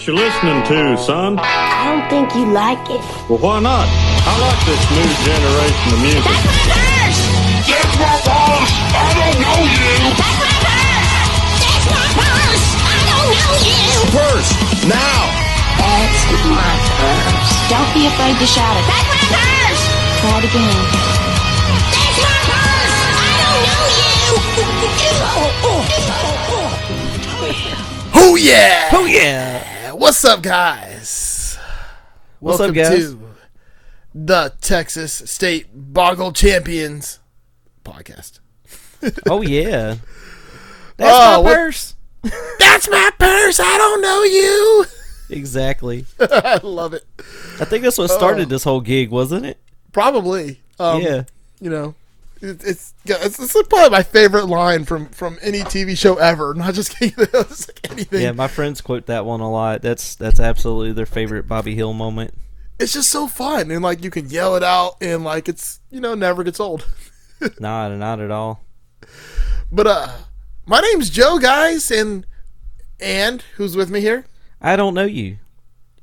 What you listening to, son? I don't think you like it. Well, why not? I like this new generation of music. That's my purse! That's my purse! I don't know you! That's my purse! That's my purse! I don't know you! Purse! Now! That's my purse. Don't be afraid to shout it. That's my purse! Try it again. That's my purse! I don't know you! Oh yeah! Oh yeah! What's up, guys? What's Welcome up, guys? to the Texas State Boggle Champions podcast. Oh yeah! That's Oh, my what- purse. That's my purse. I don't know you. Exactly. I love it. I think that's what started this whole gig, wasn't it? Probably. Um, yeah. You know, it, it's yeah, it's, it's probably my favorite line from from any TV show ever. Not just King of the Hill, it's like anything. Yeah, my friends quote that one a lot. That's that's absolutely their favorite Bobby Hill moment. It's just so fun, and like you can yell it out, and like it's you know never gets old. Not not at all. But uh, my name's Joe, guys, and and who's with me here? I don't know you.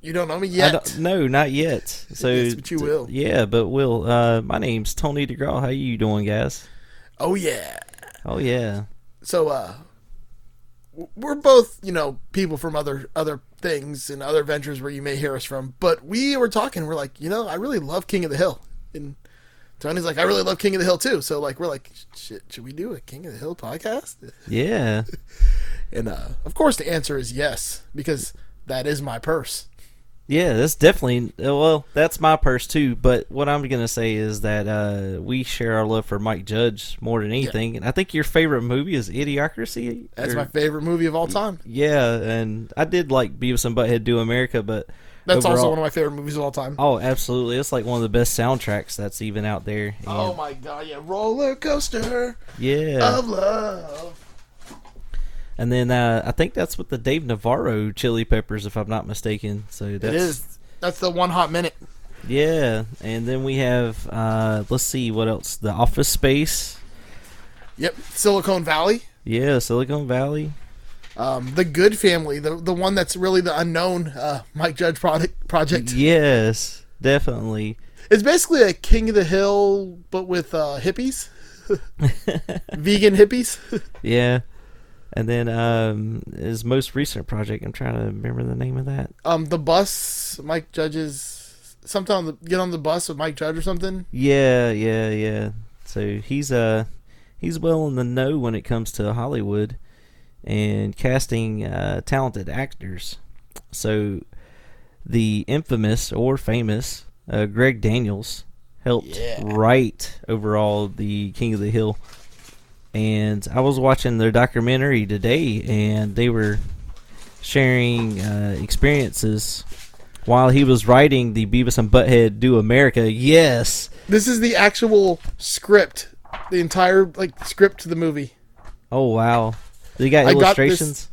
You don't know me yet. no, not yet. So Yes, but you will. Yeah, but will. Uh, my name's Tony DeGraw. How you doing, guys? Oh yeah. Oh yeah. So uh, we're both you know people from other other things and other ventures where you may hear us from, but we were talking. We're like, you know, I really love King of the Hill, and Tony's like, I really love King of the Hill too. So like, we're like, shit, should we do a King of the Hill podcast? Yeah. And uh, of course, the answer is yes because that is my purse. Yeah, that's definitely uh, well. That's my purse too. But what I'm gonna say is that uh, we share our love for Mike Judge more than anything. And I think your favorite movie is Idiocracy. That's Or- my favorite movie of all time. Yeah, and I did like Beavis and Butthead Do America, but That's also one of my favorite movies of all time. oh, absolutely, it's like one of the best soundtracks that's even out there. And, Oh my god, yeah, roller coaster yeah, of love. And then uh, I think that's with the Dave Navarro Chili Peppers, if I'm not mistaken. So that's It is. That's the one hot minute. yeah, and then we have uh, let's see what else. The Office Space. Yep, Silicon Valley. Yeah, Silicon Valley. Um, the Goode Family, the the one that's really the unknown uh, Mike Judge product project. Yes, definitely. It's basically a King of the Hill, but with uh, hippies, vegan hippies. Yeah. And then um, his most recent project, I'm trying to remember the name of that. um, the bus, Mike Judge's. Sometime the, get on the bus with Mike Judge or something. Yeah, yeah, yeah. So he's uh he's well in the know when it comes to Hollywood and casting uh, talented actors. So the infamous or famous uh, Greg Daniels helped Yeah. write overall the King of the Hill. And I was watching their documentary today, and they were sharing uh, experiences while he was writing the Beavis and Butthead Do America. Yes. This is the actual script, the entire like script to the movie. Oh wow. They got I got illustrations.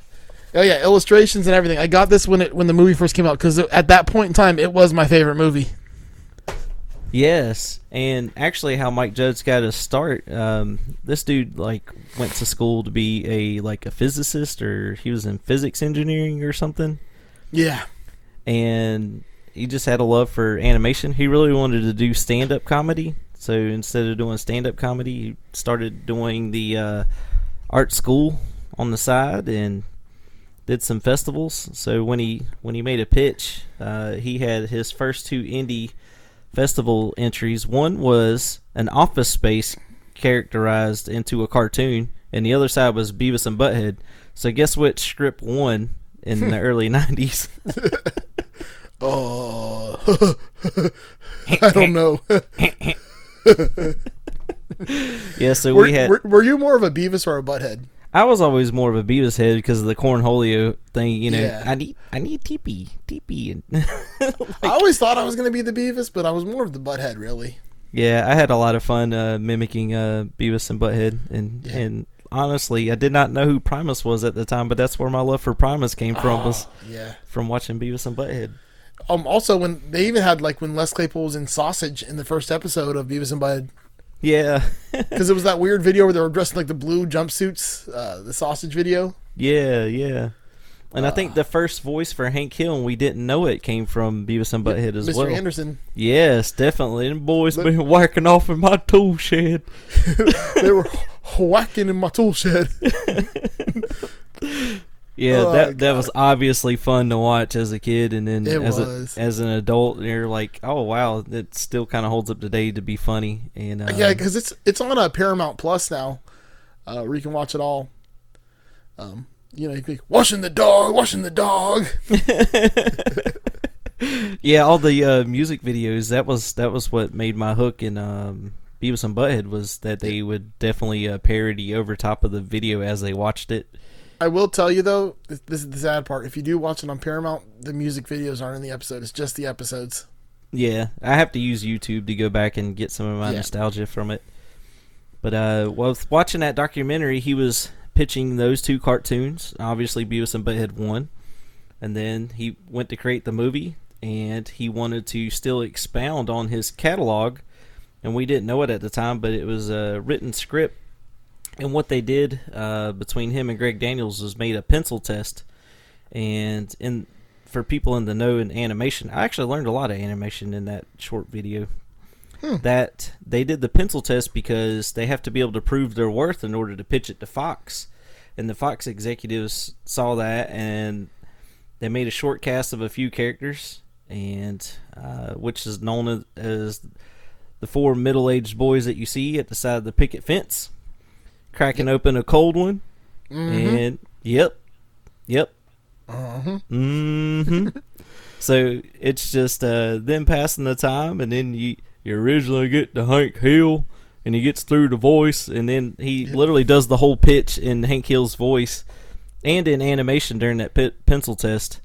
Oh yeah, illustrations and everything. I got this when it when the movie first came out because at that point in time it was my favorite movie. Yes, and actually, how Mike Judge got his start. Um, this dude like went to school to be a like a physicist, or he was in physics engineering or something, Yeah, and he just had a love for animation. He really wanted to do stand up comedy, so instead of doing stand up comedy, he started doing the uh, art school on the side and did some festivals. So when he when he made a pitch, uh, he had his first two indie festival entries. One was an office space characterized into a cartoon, and the other side was Beavis and Butthead. So guess which script won in the early '90s? Oh, I don't know. yeah, so were, we had. were, were you more of a Beavis or a Butthead? I was always more of a Beavis head because of the cornholio thing. You know, Yeah. I need I need teepee teepee. And I always thought I was going to be the Beavis, but I was more of the Butthead, really. yeah, I had a lot of fun uh, mimicking uh, Beavis and Butthead, and Yeah. and honestly, I did not know who Primus was at the time, but that's where my love for Primus came from was Yeah. from watching Beavis and Butthead. Um. Also, when they even had like when Les Claypool was in Sausage in the first episode of Beavis and Butthead, Yeah, because it was that weird video where they were dressed in like the blue jumpsuits, uh, the Sausage video. yeah, yeah. And I think the first voice for Hank Hill, and we didn't know it, came from Beavis and Butthead as Mr. well. Mr. Anderson. Yes, definitely. Them boys been whacking off in my tool shed. They were whacking in my tool shed. Yeah, Oh, that that was obviously fun to watch as a kid, and then It as a, as an adult, you're like, oh wow, it still kind of holds up today to be funny. And uh, yeah, because it's it's on a Paramount Plus now, uh, where you can watch it all. Um, you know, you can be washing the dog, washing the dog. yeah, all the uh, music videos. That was that was what made my hook in um, Beavis and Butthead was that they would definitely uh, parody over top of the video as they watched it. I will tell you though, this, this is the sad part. If you do watch it on Paramount, the music videos aren't in the episode. It's just the episodes. Yeah, I have to use YouTube to go back and get some of my Yeah. nostalgia from it. But uh, well, watching that documentary, he was pitching those two cartoons. Obviously, Beavis and Butthead won, and then he went to create the movie, and he wanted to still expound on his catalog. And we didn't know it at the time, but it was a written script. And what they did uh, between him and Greg Daniels was made a pencil test, and in for people in the know in animation, I actually learned a lot of animation in that short video. That they did the pencil test because they have to be able to prove their worth in order to pitch it to Fox, and the Fox executives saw that and they made a short cast of a few characters, and uh, which is known as, as the four middle-aged boys that you see at the side of the picket fence, cracking open a cold one, and yep, yep, hmm so it's just uh, them passing the time, and then you you originally get to Hank Hill, and he gets through the voice, and then he literally does the whole pitch in Hank Hill's voice, and in animation during that pencil test.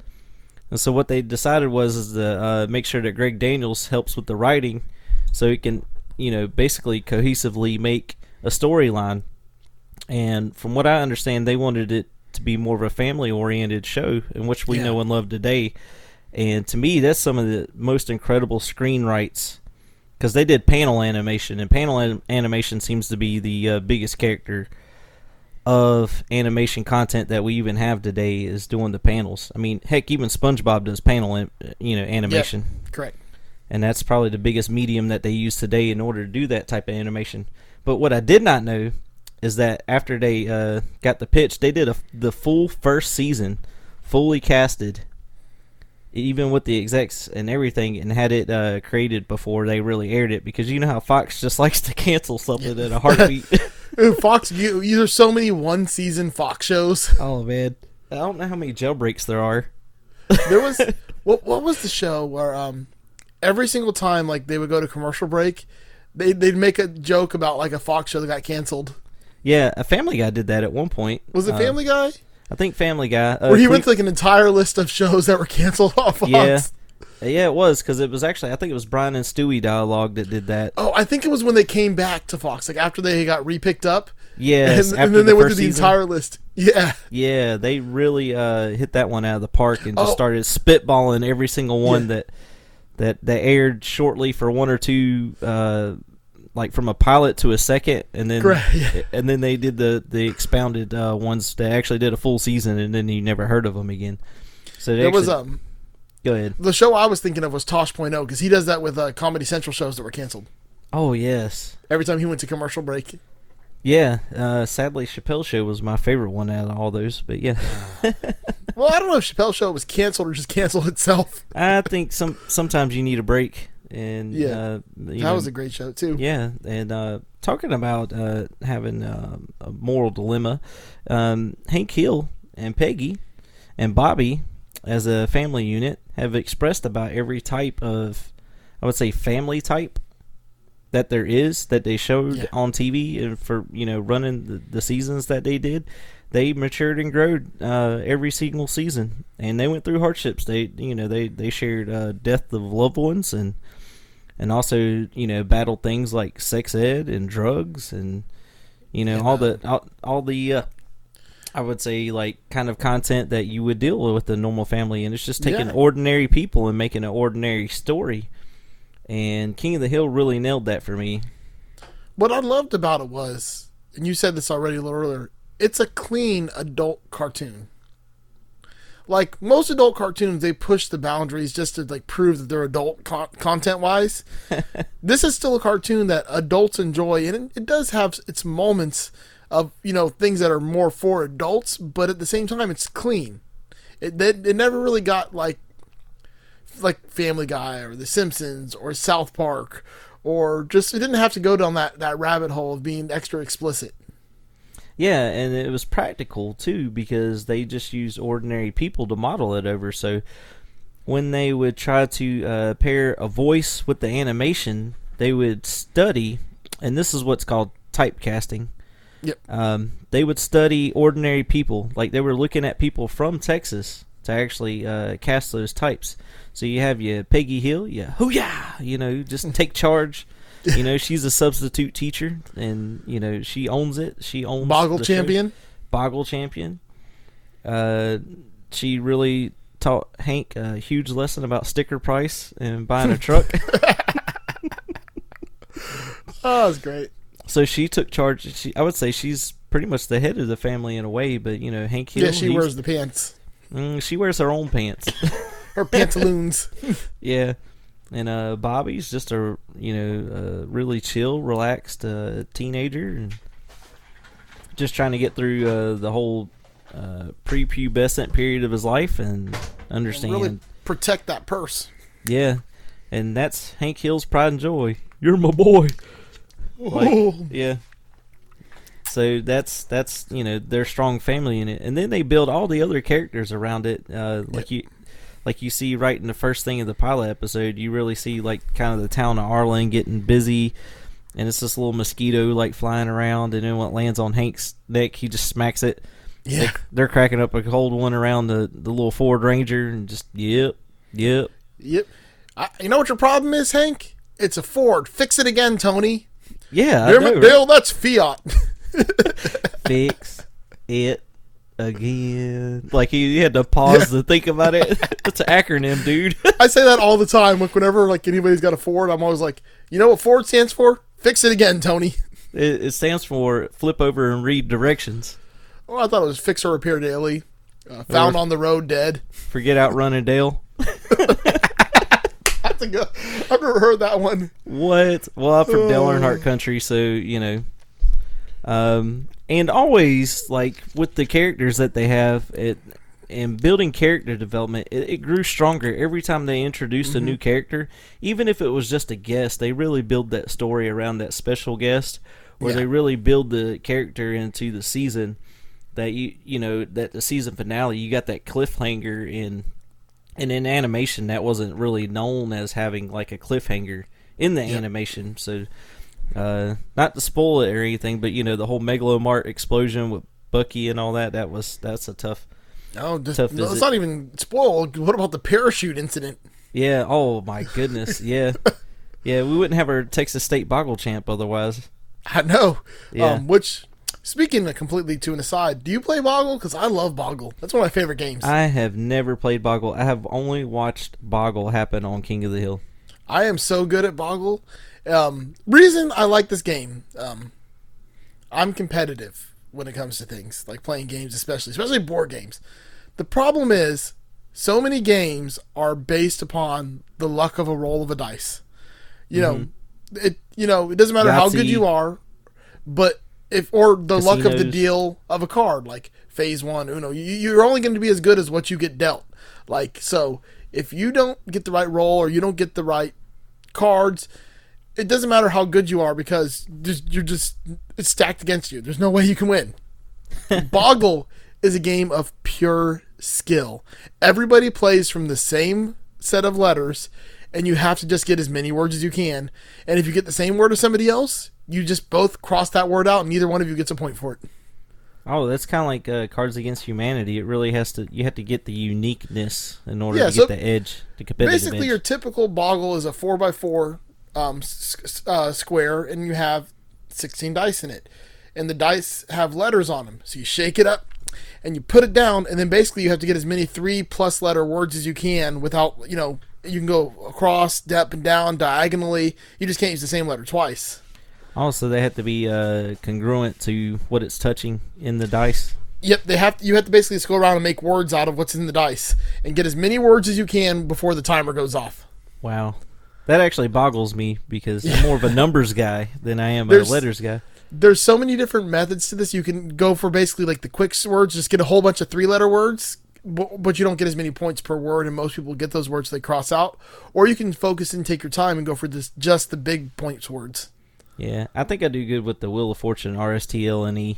And so what they decided was is to uh, make sure that Greg Daniels helps with the writing, so he can you know basically cohesively make a storyline. And from what I understand, they wanted it to be more of a family oriented show, in which we Yeah. know and love today. And to me, that's some of the most incredible screen rights because they did panel animation, and panel anim- animation seems to be the uh, biggest character of animation content that we even have today is doing the panels. I mean, heck, even SpongeBob does panel, an- you know, animation Correct. and that's probably the biggest medium that they use today in order to do that type of animation. But what I did not know is that after they uh, got the pitch, they did a, the full first season, fully casted, even with the execs and everything, and had it uh, created before they really aired it. Because you know how Fox just likes to cancel something at a heartbeat. Fox, you, you there's so many one season Fox shows. oh man, I don't know how many jailbreaks there are. There was what what was the show where um every single time like they would go to commercial break, they they'd make a joke about like a Fox show that got canceled. Yeah, a Family Guy did that at one point. Was it Uh, Family Guy? I think Family Guy. Uh, Where he Cle- went through like an entire list of shows that were canceled off Fox. Yeah, yeah, it was because it was actually I think it was Brian and Stewie dialogue that did that. Oh, I think it was when they came back to Fox, like after they got repicked up. Yeah, and, and then they the went through the season. entire list. Yeah, Yeah, they really uh, hit that one out of the park and just Oh. started spitballing every single one Yeah. that that that aired shortly for one or two, uh, like from a pilot to a second, and then yeah. and then they did the the expounded uh, ones They actually did a full season, and then you never heard of them again. So there was um go ahead. the show I was thinking of was Tosh.0 because he does that with uh, Comedy Central shows that were canceled. Oh yes, Every time he went to commercial break, yeah. Uh, sadly, Chappelle Show was my favorite one out of all those, but yeah. well, I don't know if Chappelle's show was canceled or just canceled itself. I think some sometimes you need a break, and Yeah. uh, you That know, was a great show too. yeah. And uh, talking about uh, having um a moral dilemma, um, Hank Hill and Peggy and Bobby, as a family unit, have expressed about every type of, I would say, family type that there is that they showed Yeah. on TV and for you know running the, the seasons that they did. They matured and grew uh, every single season, and they went through hardships. They, you know, they they shared uh, death of loved ones, and and also you know battle things like sex ed and drugs, and you know all the all, all the uh, I would say like kind of content that you would deal with a normal family, and it's just taking Yeah. ordinary people and making an ordinary story. And King of the Hill really nailed that for me. What I loved about it was, and you said this already a little earlier, it's a clean adult cartoon. Like most adult cartoons, they push the boundaries just to like prove that they're adult con- content wise. this is still a cartoon that adults enjoy, and it, it does have its moments of you know things that are more for adults, but at the same time, it's clean. It it, it never really got like like Family Guy or The Simpsons or South Park or just it didn't have to go down that that rabbit hole of being extra explicit. Yeah, and it was practical too because they just used ordinary people to model it over. So when they would try to uh, pair a voice with the animation, they would study, and this is what's called typecasting. Yep. Um, they would study ordinary people, like they were looking at people from Texas to actually uh, cast those types. So you have your Peggy Hill, yeah, hoo yeah, you know, just take charge. You know, she's a substitute teacher, and you know she owns it. She owns Boggle the show. champion. Boggle champion. Uh, she really taught Hank a huge lesson about sticker price and buying a truck. Oh, that's great. so she took charge. She, I would say, she's pretty much the head of the family in a way. But you know, Hank Hill. Yeah, she wears the pants. Mm, she wears her own pants. Her pantaloons. yeah. And uh, Bobby's just a you know a really chill, relaxed uh, teenager, and just trying to get through uh, the whole uh, prepubescent period of his life and understand. really protect that purse. Yeah, and that's Hank Hill's pride and joy. You're my boy. Like, yeah. So that's that's you know their strong family in it, and then they build all the other characters around it. Uh, like you, like you see right in the first thing of the pilot episode, you really see like kind of the town of Arlen getting busy, and it's this little mosquito like flying around, and then when it lands on Hank's neck, he just smacks it. Yeah. They're cracking up a cold one around the the little Ford Ranger, and just yep, yep. Yep. I, you know what your problem is, Hank? It's a Ford. Fix it again, Tony. Yeah, Damn know, it, right? Bill, that's Fiat. fix it again. Like he, had to pause to think about it. It's an acronym, dude. I say that all the time. Like whenever like anybody's got a Ford, I'm always like, you know what Ford stands for? Fix it again, Tony. It, it stands for flip over and read directions. Oh, I thought it was fix or repair daily. Uh, found Or- on the road dead. Forget outrunning Dale. That's a good. I've never heard that one. What? Well, I'm from Dale Oh. Earnhardt country, so you know. Um, and always like with the characters that they have, it and building character development, it, it grew stronger every time they introduced a new mm-hmm. character. Even if it was just a guest, they really build that story around that special guest, where Yeah. they really build the character into the season. That you you know that the season finale, you got that cliffhanger in and in animation that wasn't really known as having like a cliffhanger in the animation so uh not to spoil it or anything but you know the whole megalomart explosion with bucky and all that that was that's a tough No, just, Tough no, it's not even spoiled. What about the parachute incident? yeah oh my goodness yeah yeah we wouldn't have our texas state boggle champ otherwise I know. Yeah. Um, which, speaking of completely to an aside, do you play Boggle? Because I love Boggle. That's one of my favorite games. I have never played boggle i have only watched boggle happen on king of the hill I am so good at Boggle. Um, reason I like this game, um, I'm competitive when it comes to things like playing games, especially especially board games. The problem is, so many games are based upon the luck of a roll of a dice. You know, it. You know, it doesn't matter how good you are, but if or the luck of the deal of a card, like phase one Uno, you, you're only going to be as good as what you get dealt. Like so, if you don't get the right roll or you don't get the right cards, it doesn't matter how good you are because you're just it's stacked against you. There's no way you can win. Boggle is a game of pure skill. Everybody plays from the same set of letters, and you have to just get as many words as you can. And if you get the same word as somebody else, you just both cross that word out, and neither one of you gets a point for it. oh that's kind of like uh, cards against humanity it really has to you have to get the uniqueness in order Yeah, to so get the edge the competitive Basically, edge. your typical Boggle is a four by four um, uh, square, and you have sixteen dice in it, and the dice have letters on them. So you shake it up, and you put it down, and then basically you have to get as many three plus letter words as you can without, you know, you can go across, up and down, diagonally. You just can't use the same letter twice. Also, they have to be uh, congruent to what it's touching in the dice. Yep, they have. To, You have to basically just go around and make words out of what's in the dice, and get as many words as you can before the timer goes off. Wow. That actually boggles me because I'm more of a numbers guy than I am a letters guy. There's so many different methods to this. You can go for basically like the quick words, just get a whole bunch of three-letter words, but, but you don't get as many points per word, and most people get those words they cross out. Or you can focus and take your time and go for this just the big points words. Yeah, I think I do good with the Wheel of Fortune, RSTLNE E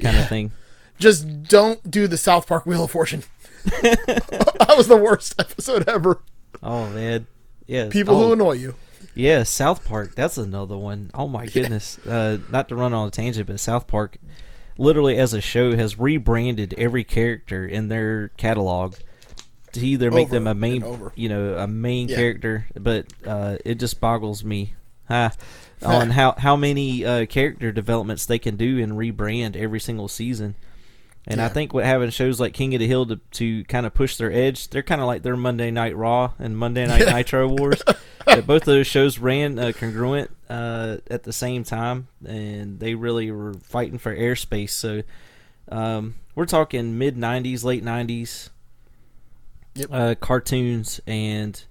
kind Yeah. of thing. Just don't do the South Park Wheel of Fortune. that was the worst episode ever. Oh man, yeah. People oh, who annoy you. Yeah, South Park. That's another one. Oh my goodness. Uh, not to run on a tangent, but South Park, literally as a show, has rebranded every character in their catalog to either make Over them a main, you know, a main Yeah. character. But uh, it just boggles me, huh, on how how many uh, character developments they can do and rebrand every single season. And I think what having shows like King of the Hill to, to kind of push their edge, they're kind of like their Monday Night Raw and Monday Night Nitro Wars. that both of those shows ran uh, congruent uh, at the same time, and they really were fighting for airspace. So um, we're talking mid '90s, late '90s Yep. uh, cartoons, and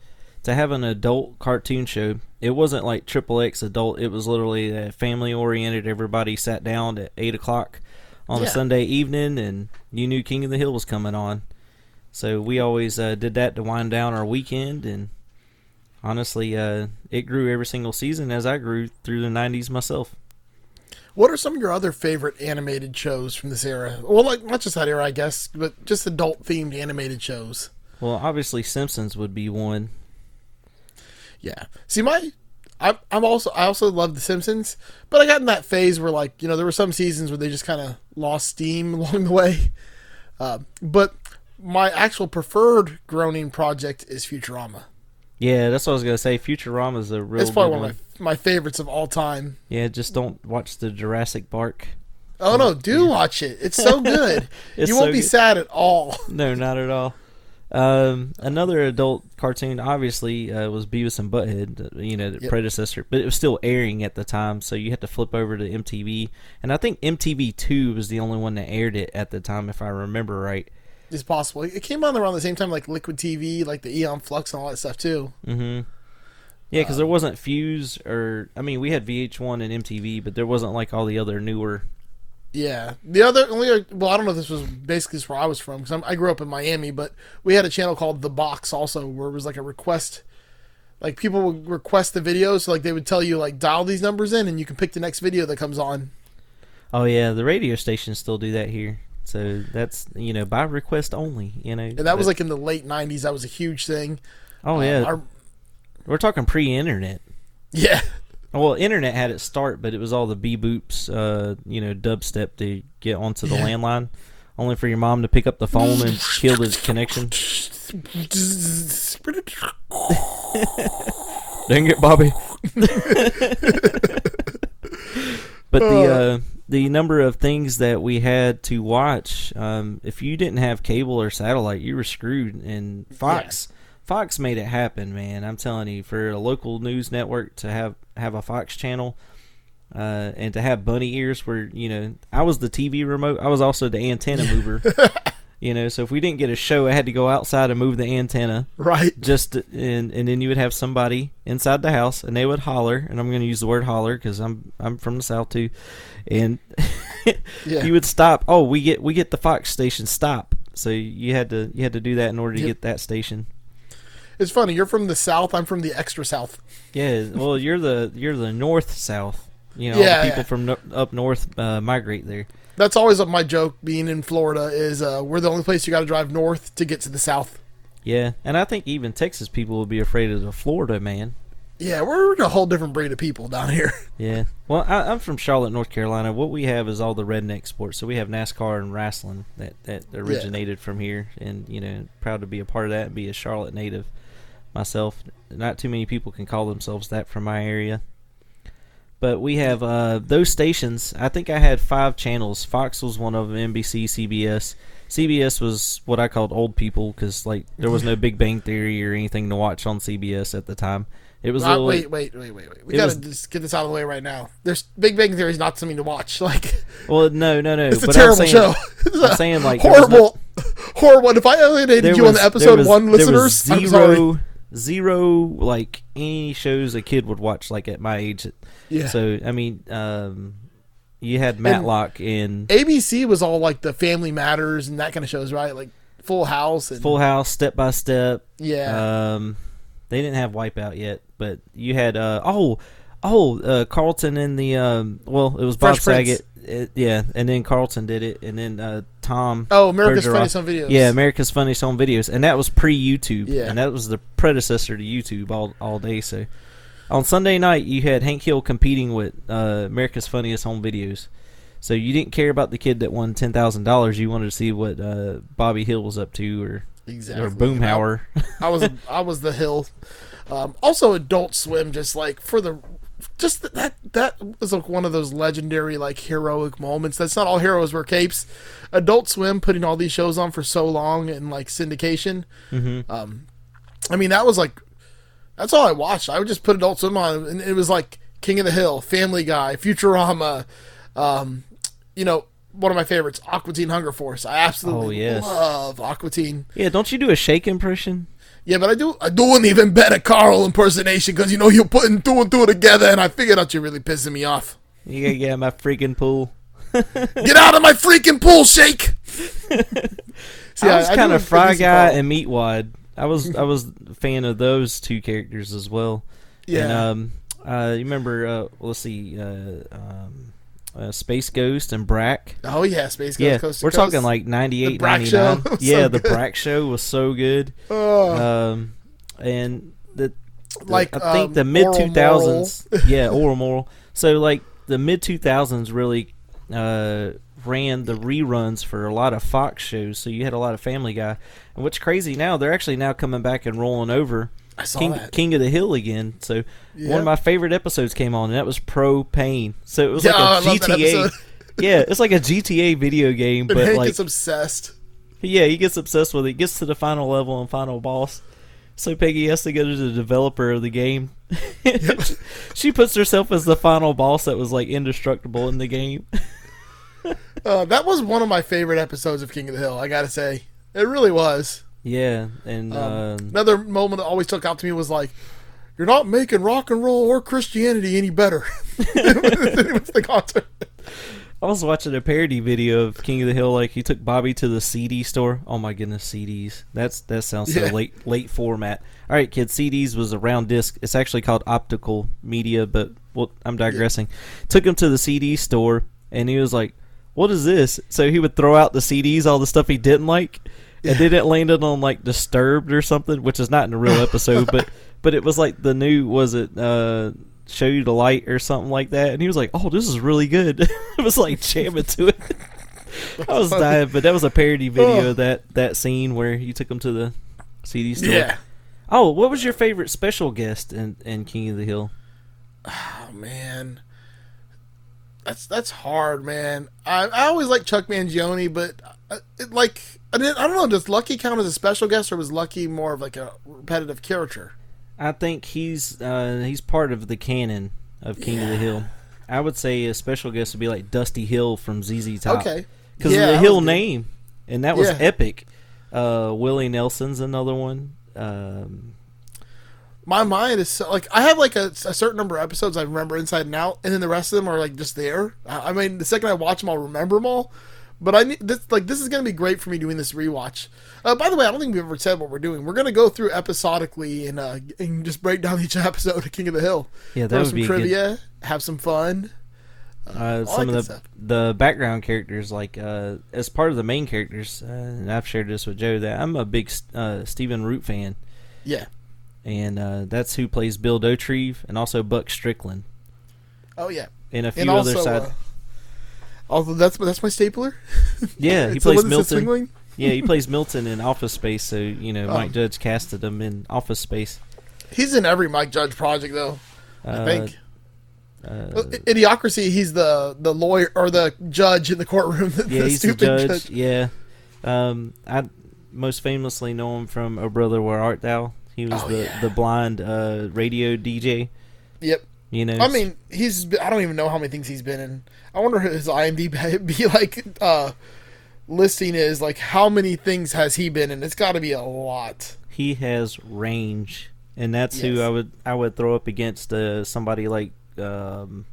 to have an adult cartoon show, it wasn't like Triple X adult. It was literally family oriented. Everybody sat down at eight o'clock on a Sunday evening, and you knew King of the Hill was coming on. So we always uh, did that to wind down our weekend, and honestly, uh, it grew every single season as I grew through the '90s myself. What are some of your other favorite animated shows from this era? Well, like not just that era, I guess, but just adult themed animated shows. Well, obviously Simpsons would be one. Yeah. See, my, I'm, I'm also, I also love The Simpsons, but I got in that phase where, like, you know, there were some seasons where they just kind of lost steam along the way. Uh, but my actual preferred groaning project is Futurama. Yeah, that's what I was gonna say. Futurama is a real It's probably good one of my, my favorites of all time. Yeah, just don't watch the Jurassic Park. Oh no, do watch it. It's so good. It's you won't so be good. sad at all. No, not at all. Um, another adult cartoon, obviously, uh, was Beavis and Butthead. uh, You know, the Yep. predecessor, but it was still airing at the time, so you had to flip over to MTV. And I think MTV Two was the only one that aired it at the time, if I remember right. It's possible. It came on around the same time, like Liquid TV, like the Aeon Flux and all that stuff too. Mm-hmm. Yeah, because there wasn't Fuse or I mean, we had VH1 and MTV, but there wasn't like all the other newer. Yeah. The other only well, I don't know if this was basically where I was from because I grew up in Miami, but we had a channel called The Box also, where it was like a request. Like people would request the videos, so like they would tell you like dial these numbers in, and you can pick the next video that comes on. Oh yeah, the radio stations still do that here. So that's you know by request only. You know, And that was like in the late '90s. That was a huge thing. oh yeah, Um, our- we're talking pre-internet. yeah. Well, internet had its start, but it was all the b boops, uh, you know, dubstep to get onto the Yeah. landline, only for your mom to pick up the phone and kill the connection. Dang it, Bobby. but the uh, the number of things that we had to watch, um, if you didn't have cable or satellite, you were screwed. And Fox, Fox made it happen, man. I'm telling you, for a local news network to have have a Fox channel. Uh, and to have bunny ears where you know I was the TV remote, I was also the antenna mover. you know, so if we didn't get a show, I had to go outside and move the antenna Right. just to- and and then you would have somebody inside the house and they would holler and I'm going to use the word holler cuz I'm I'm from the south too and Yeah. you would stop oh we get we get the Fox station stop so you had to you had to do that in order to Yep. get that station It's funny. You're from the South. I'm from the extra South. yeah well you're the you're the north south you know Yeah, people yeah. from no, up north uh, migrate there That's always my joke. Being in Florida is uh, we're the only place you got to drive north to get to the South. yeah and I think even Texas people would be afraid of the Florida man Yeah, we're a whole different breed of people down here. Yeah. Well, I, I'm from Charlotte, North Carolina. What we have is all the redneck sports. So we have NASCAR and wrestling that, that originated from here. And, you know, proud to be a part of that and be a Charlotte native myself. Not too many people can call themselves that from my area. But we have uh, those stations. I think I had five channels. Fox was one of them, NBC, CBS. CBS was what I called old people because like there was no Big Bang Theory or anything to watch on CBS at the time. It was Uh, really wait, wait, wait, wait, wait. We gotta was- just get this out of the way right now. There's Big Bang Theory is not something to watch. Like well, no, no, no. it's a but terrible I'm saying, show. It's I'm saying like was no- horrible, horrible. If I alienated you on the episode was- one was listeners, I'm sorry. Zero, like any shows a kid would watch like at my age. Yeah. So I mean, um, you had Matlock and ABC was all like the Family Matters and that kind of shows, right? Like Full House and Full House, Step by Step. yeah. Um, they didn't have Wipeout yet, but you had uh oh oh uh, Carlton in the um well it was Bob Fresh Prince. Saget it, yeah and then Carlton did it and then uh Tom oh, America's Bergeron. Funniest Home Videos. yeah America's Funniest Home Videos and that was pre YouTube Yeah. and that was the predecessor to YouTube all all day so on Sunday night you had Hank Hill competing with uh, America's Funniest Home Videos. So you didn't care about the kid that won ten thousand dollars. You wanted to see what uh, Bobby Hill was up to, or exactly. or Boomhauer. I was I was the hill. Um, also, Adult Swim, just like for the, just th- that that was like one of those legendary like heroic moments. That's not all heroes wear capes. Adult Swim putting all these shows on for so long and like syndication. Mhm. Um, I mean that was like, that's all I watched. I would just put Adult Swim on, and it was like King of the Hill, Family Guy, Futurama. Um, you know, one of my favorites, Aqua Teen Hunger Force. I absolutely Oh, yes. love Aqua Teen. yeah, don't you do a shake impression? Yeah, but I do I do an even better Carl impersonation because you know you're putting two and two together, and I figured out you're really pissing me off. You gotta get out of my freaking pool. Get out of my freaking pool, Shake. See, I was kind of Fry Guy and Meatwad. I was I was a fan of those two characters as well. Yeah. And um, uh, you remember? Uh, let's see, uh, um, uh, Space Ghost and Brak. oh yeah, Space Ghost yeah, Coast we're Coast. talking like 98, The Brak 99. Show was Yeah, so the. Brak show was so good. Oh, Um, and the, the- Like, I think um, the mid two thousands. yeah, oral moral. So like the mid two thousands really uh, ran the reruns for a lot of Fox shows. So you had a lot of Family Guy. And what's crazy now, they're actually now coming back and rolling over I King that. King of the Hill again. So Yeah. one of my favorite episodes came on, and that was Propane. So it was Yeah, like I a that GTA. yeah, it's like a GTA video game, but Hank like gets obsessed. yeah, he gets obsessed with it. Gets to the final level and final boss. So Peggy has to go to the developer of the game. she puts herself as the final boss that was like indestructible in the game. Uh, that was one of my favorite episodes of King of the Hill. I gotta say, it really was. Yeah, and Um, um, Another moment that always stuck out to me was like, "You're not making rock and roll or Christianity any better." it was the concert. I was watching a parody video of King of the Hill. Like he took Bobby to the CD store. Oh my goodness, CDs. That's that sounds so Yeah. late late format. All right, kids. CDs was a round disc. It's actually called optical media, but well, I'm digressing. Took him to the CD store, and he was like, "What is this?" So he would throw out the CDs, all the stuff he didn't like, and then it landed on like Disturbed or something, which is not in the real episode, but but it was like the new was it. uh Show you the light or something like that, and he was like, "Oh, this is really good." it was like jamming to it. I was dying, but that was a parody video Oh. that that scene where you took him to the CD store. Yeah. Oh, what was your favorite special guest in, in King of the Hill? Oh man, that's that's hard, man. I I always like Chuck Mangione, but uh, it, like I, didn't, I don't know. Does Lucky count as a special guest, or was Lucky more of like a repetitive character? I think he's uh, he's part of the canon of King of the Hill. I would say a special guest would be like Dusty Hill from ZZ Top. Okay, because Yeah, of the Hill name, and that was Yeah. epic. Uh, Willie Nelson's another one. Um, My mind is so, like I have like a, a certain number of episodes I remember inside and out, and then the rest of them are like just there. I, I mean, the second I watch them, I'll remember them all. But I need this like this is gonna be great for me doing this rewatch. Uh, by the way, I don't think we've ever said what we're doing. We're gonna go through episodically and uh, and just break down each episode of King of the Hill. Yeah, that Throw would some be a good- trivia, have some fun. uh, some of the stuff. the background characters, like uh, as part of the main characters, uh, and I've shared this with Joe that I'm a big uh, Stephen Root fan, Yeah. And uh, that's who plays Bill Dauterive and also Buck Strickland Oh yeah. and a few And other also, side. uh, although that's that's my stapler. yeah, he plays one that says Milton. Yeah, he plays Milton in Office Space. So you know, Oh. Mike Judge casted him in Office Space. He's in every Mike Judge project though. I Uh, think. Uh, Idiocracy. He's the the lawyer or the judge in the courtroom. The, yeah, he's the stupid judge. Yeah, Um, I most famously know him from "Oh Brother, Where Art Thou." He was Oh, the yeah. the blind uh, radio DJ. Yep. You know, I mean, he's. I don't even know how many things he's been in. I wonder his IMDb be like uh, listing is like how many things has he been in? It's got to be a lot. he has range, and that's who I would I would throw up against uh, somebody like um,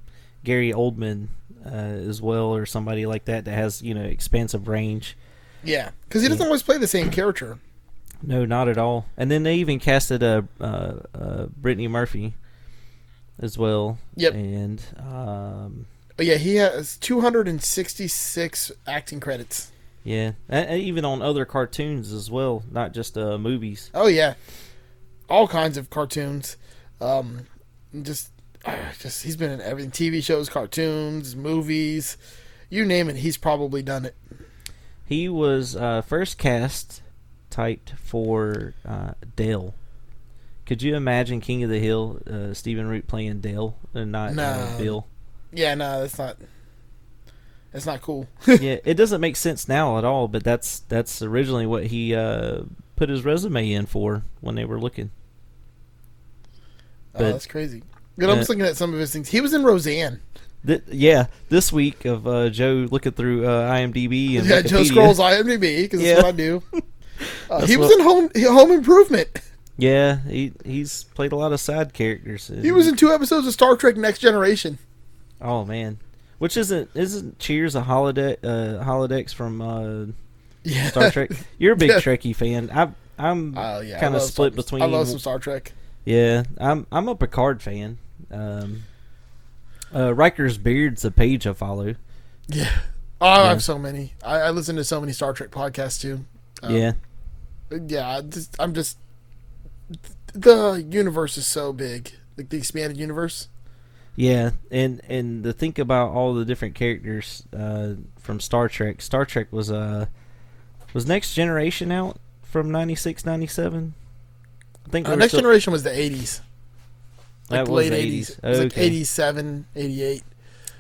Gary Oldman uh, as well, or somebody like that that has you know expansive range. Yeah, because he doesn't always play the same character. No, not at all. And then they even casted a uh, uh, Brittany Murphy as well. Yep. And um, But yeah, he has 266 acting credits. yeah, and and even on other cartoons as well, not just uh, movies. Oh yeah, all kinds of cartoons. Um, just, uh, just he's been in everything: TV shows, cartoons, movies, you name it. He's probably done it. He was uh, first cast typed for uh, Dale. Could you imagine King of the Hill, uh, Stephen Root playing Dale and not uh, Bill? Yeah, no, that's not. That's not cool. yeah, it doesn't make sense now at all. But that's that's originally what he uh, put his resume in for when they were looking. oh, But- that's crazy. But I'm just looking at some of his things. He was in Roseanne. Th- yeah, this week of uh, Joe looking through uh, IMDb and Yeah, Joe Wikipedia. scrolls IMDb because Yeah. that's what I do. Uh, he was what- in Home Home Improvement. Yeah, he he's played a lot of side characters. He was in two episodes of Star Trek: Next Generation. Oh man, which isn't isn't Cheers a holiday uh, holodecks from uh, Yeah, Star Trek? You're a big Yeah. Trekkie fan. I, I'm Oh yeah, kind of split Star- between. I love some Star Trek. Yeah, I'm I'm a Picard fan. Um, uh, Riker's beard's a page I follow. Yeah. Oh, I have so many. I, I listen to so many Star Trek podcasts too. Um, yeah, Yeah, just, I'm just. The universe is so big, like the expanded universe. yeah, and and to think about all the different characters uh, from Star Trek. Star Trek was uh was Next Generation out from 96, 97? I think Uh, Next still- Generation was the 80s, like That late the 80s. 80s. It was like Okay. 87, 88.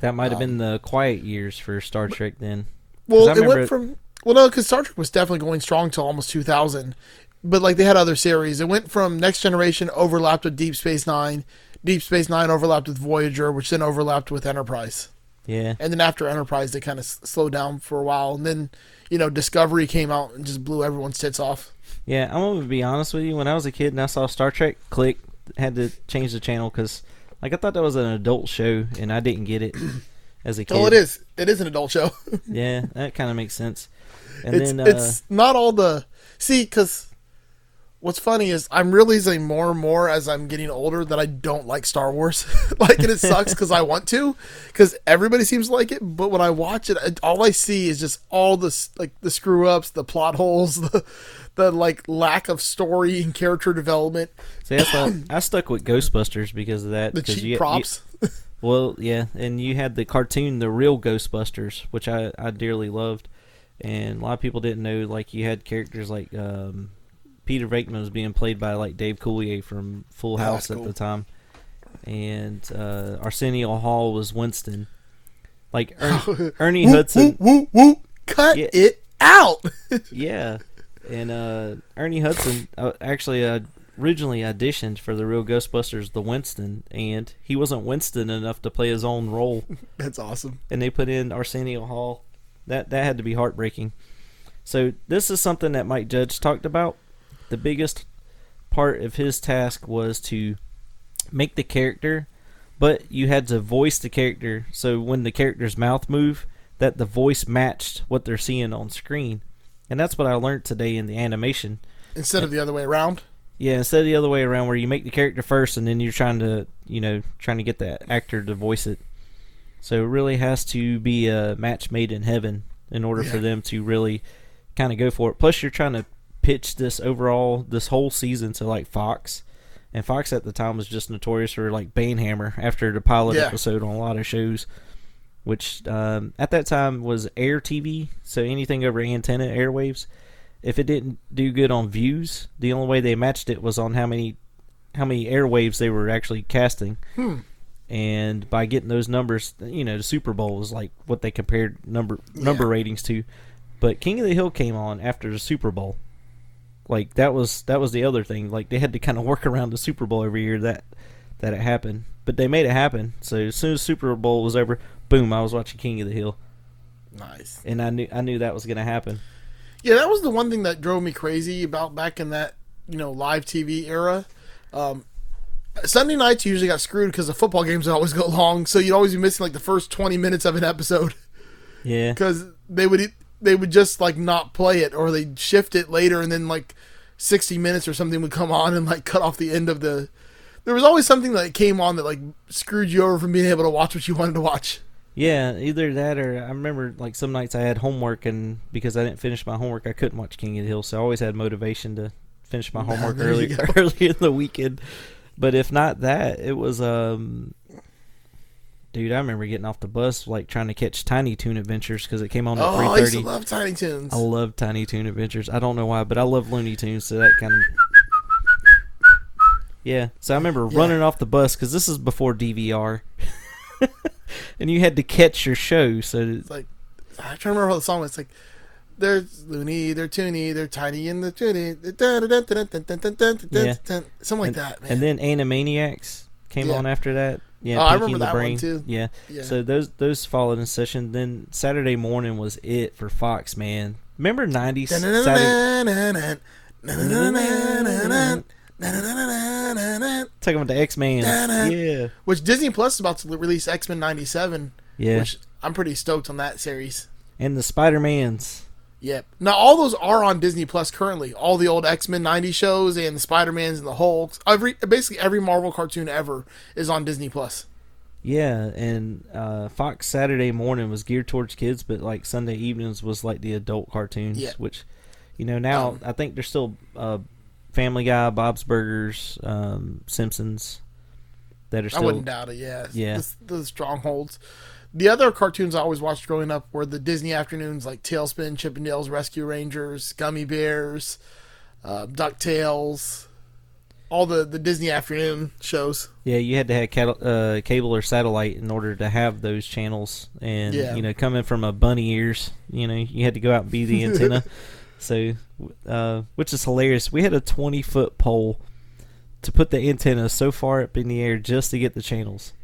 That might have Um, been the quiet years for Star Trek then. Well, it went from well, no, because Star Trek was definitely going strong till almost 2000, but like they had other series. It went from Next Generation overlapped with Deep Space Nine, Deep Space Nine overlapped with Voyager, which then overlapped with Enterprise, Yeah. and then after Enterprise, they kind of slowed down for a while, and then you know Discovery came out and just blew everyone's tits off. Yeah, I'm gonna be honest with you. When I was a kid and I saw Star Trek, click, had to change the channel because, like, I thought that was an adult show and I didn't get it as a kid. Oh, it is. It is an adult show. Yeah, that kind of makes sense. And it's then, uh, it's not all the see because what's funny is I'm realizing more and more as I'm getting older that I don't like Star Wars. like, and it sucks because I want to, because everybody seems to like it. But when I watch it, all I see is just all this like the screw ups, the plot holes, the the like lack of story and character development, see, that's why I stuck with Ghostbusters because of that. the cheap you- you- props. well, yeah, and you had the cartoon, the real Ghostbusters, which I, I dearly loved, and a lot of people didn't know. Like you had characters like um, Peter Venkman was being played by like Dave Coulier from Full Oh, House that's at cool. the time, and uh, Arsenio Hall was Winston. Like Ern- Ernie Hudson, woo, woo, woo. cut Yeah. it out. yeah, and uh, Ernie Hudson uh, actually uh, originally auditioned for the real Ghostbusters, the Winston, and he wasn't Winston enough to play his own role. That's awesome. and they put in Arsenio Hall. That that had to be heartbreaking. So this is something that Mike Judge talked about. The biggest part of his task was to make the character, but you had to voice the character. So when the character's mouth moved, that the voice matched what they're seeing on screen. And that's what I learned today in the animation. Instead of the other way around. Yeah, instead of the other way around where you make the character first and then you're trying to, you know, trying to get that actor to voice it. So it really has to be a match made in heaven in order for them to really kind of go for it. Plus you're trying to pitch this overall this whole season to like Fox. And Fox at the time was just notorious for like Banehammer after the pilot Yeah. episode on a lot of shows, which um, at that time was air TV, so anything over antenna airwaves. If it didn't do good on views, the only way they matched it was on how many how many airwaves they were actually casting. And by getting those numbers, you know, the Super Bowl was like what they compared number number ratings to. But King of the Hill came on after the Super Bowl. Like that was that was the other thing. Like they had to kind of work around the Super Bowl every year that that it happened. But they made it happen. So as soon as Super Bowl was over, boom, I was watching King of the Hill, Nice. and I knew I knew that was going to happen. Yeah, that was the one thing that drove me crazy about back in that you know live TV era. Um, Sunday nights you usually got screwed because the football games would always go long, so you'd always be missing like the first twenty minutes of an episode Yeah. because they would they would just like not play it or they'd shift it later, and then like sixty minutes or something would come on and like cut off the end of the. There was always something that came on that like screwed you over from being able to watch what you wanted to watch. Yeah, either that or I remember like some nights I had homework and because I didn't finish my homework, I couldn't watch King of the Hill. So I always had motivation to finish my homework early early in the weekend. But if not that, it was um, dude, I remember getting off the bus like trying to catch Tiny Toon Adventures because it came on at Oh, three I used to love Tiny Toons. I love Tiny Toon Adventures. I don't know why, but I love Looney Tunes, so that kind of. Yeah, so I remember Yeah. running off the bus because this is before DVR, and you had to catch your show. So It's like I'm trying to remember how the song was. It's like there's loony, they're toony, they're tiny in the toony, Yeah. something like and, that. Man. and then Animaniacs came Yeah. on after that. Yeah, Oh, I remember that one too. Yeah. Yeah. So those those followed in session. Then Saturday morning was it for Fox. Man, remember nineties? Talking about the X Men. Yeah. Which Disney Plus is about to release X Men '97. Yeah. Which I'm pretty stoked on that series. And the Spider Mans. Yep. Now all those are on Disney Plus currently. All the old X Men '90 shows and the Spider Mans and the Hulks. Every basically every Marvel cartoon ever is on Disney Plus. Yeah, and uh, Fox Saturday morning was geared towards kids, but like Sunday evenings was like the adult cartoons, Yeah. which you know now Um, I think there's still uh, Family Guy, Bob's Burgers, um, Simpsons that are still. I wouldn't doubt it. Yeah. Yeah. The, the strongholds. The other cartoons I always watched growing up were the Disney afternoons, like TaleSpin, Chippendales Rescue Rangers, Gummi Bears, uh, Ducktales, all the the Disney afternoon shows. Yeah, you had to have cat- uh, cable or satellite in order to have those channels, and Yeah. you know, coming from a bunny ears, you know, you had to go out and be the antenna. so, uh, which is hilarious. We had a twenty foot pole to put the antenna so far up in the air just to get the channels.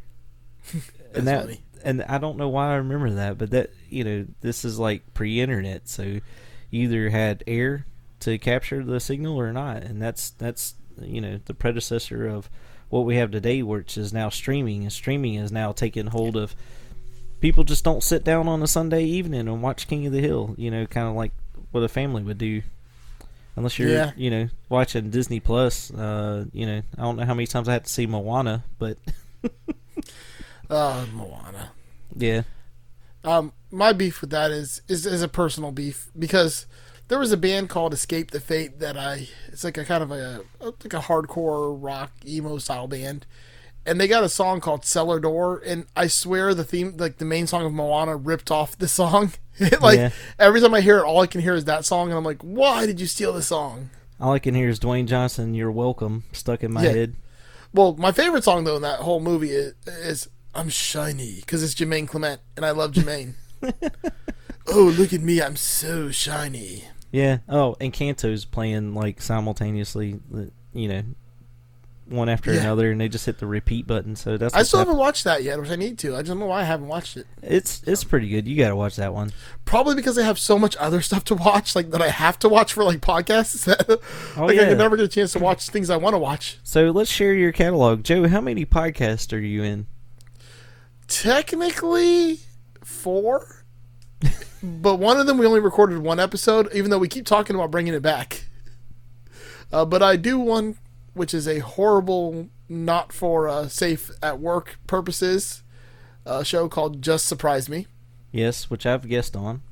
And that, funny. And I don't know why I remember that, but that you know, this is like pre-internet, so you either had air to capture the signal or not, and that's that's you know the predecessor of what we have today, which is now streaming, and streaming is now taking hold of. People just don't sit down on a Sunday evening and watch King of the Hill, you know, kind of like what a family would do. Unless you're, Yeah. you know, watching Disney Plus, uh, you know, I don't know how many times I had to see Moana, but Uh, Moana. Yeah, Um, my beef with that is, is is a personal beef because there was a band called Escape the Fate that I it's like a kind of a like a hardcore rock emo style band, and they got a song called Cellar Door, and I swear the theme like the main song of Moana ripped off the song. like Yeah. every time I hear it, all I can hear is that song, and I'm like, why did you steal the song? all I can hear is Dwayne Johnson, "You're welcome," stuck in my Yeah. head. Well, my favorite song though in that whole movie is, is "I'm Shiny" because it's Jemaine Clement, and I love Jemaine. oh, look at me! I'm so shiny. Yeah. Oh, and Kanto's playing like simultaneously, uh, you know, one after Yeah. another, and they just hit the repeat button. So that's I still hap- haven't watched that yet, which I need to. I just don't know why I haven't watched it. It's it's pretty good. You got to watch that one. Probably because I have so much other stuff to watch, like that I have to watch for like podcasts. That, Oh, like I can never get a chance to watch things I want to watch. So let's share your catalog, Joe. How many podcasts are you in? Technically, four, but one of them we only recorded one episode, even though we keep talking about bringing it back. Uh, but I do one, which is a horrible, not for uh, safe at work purposes, uh, show called Just Surprise Me. Yes, which I've guessed on.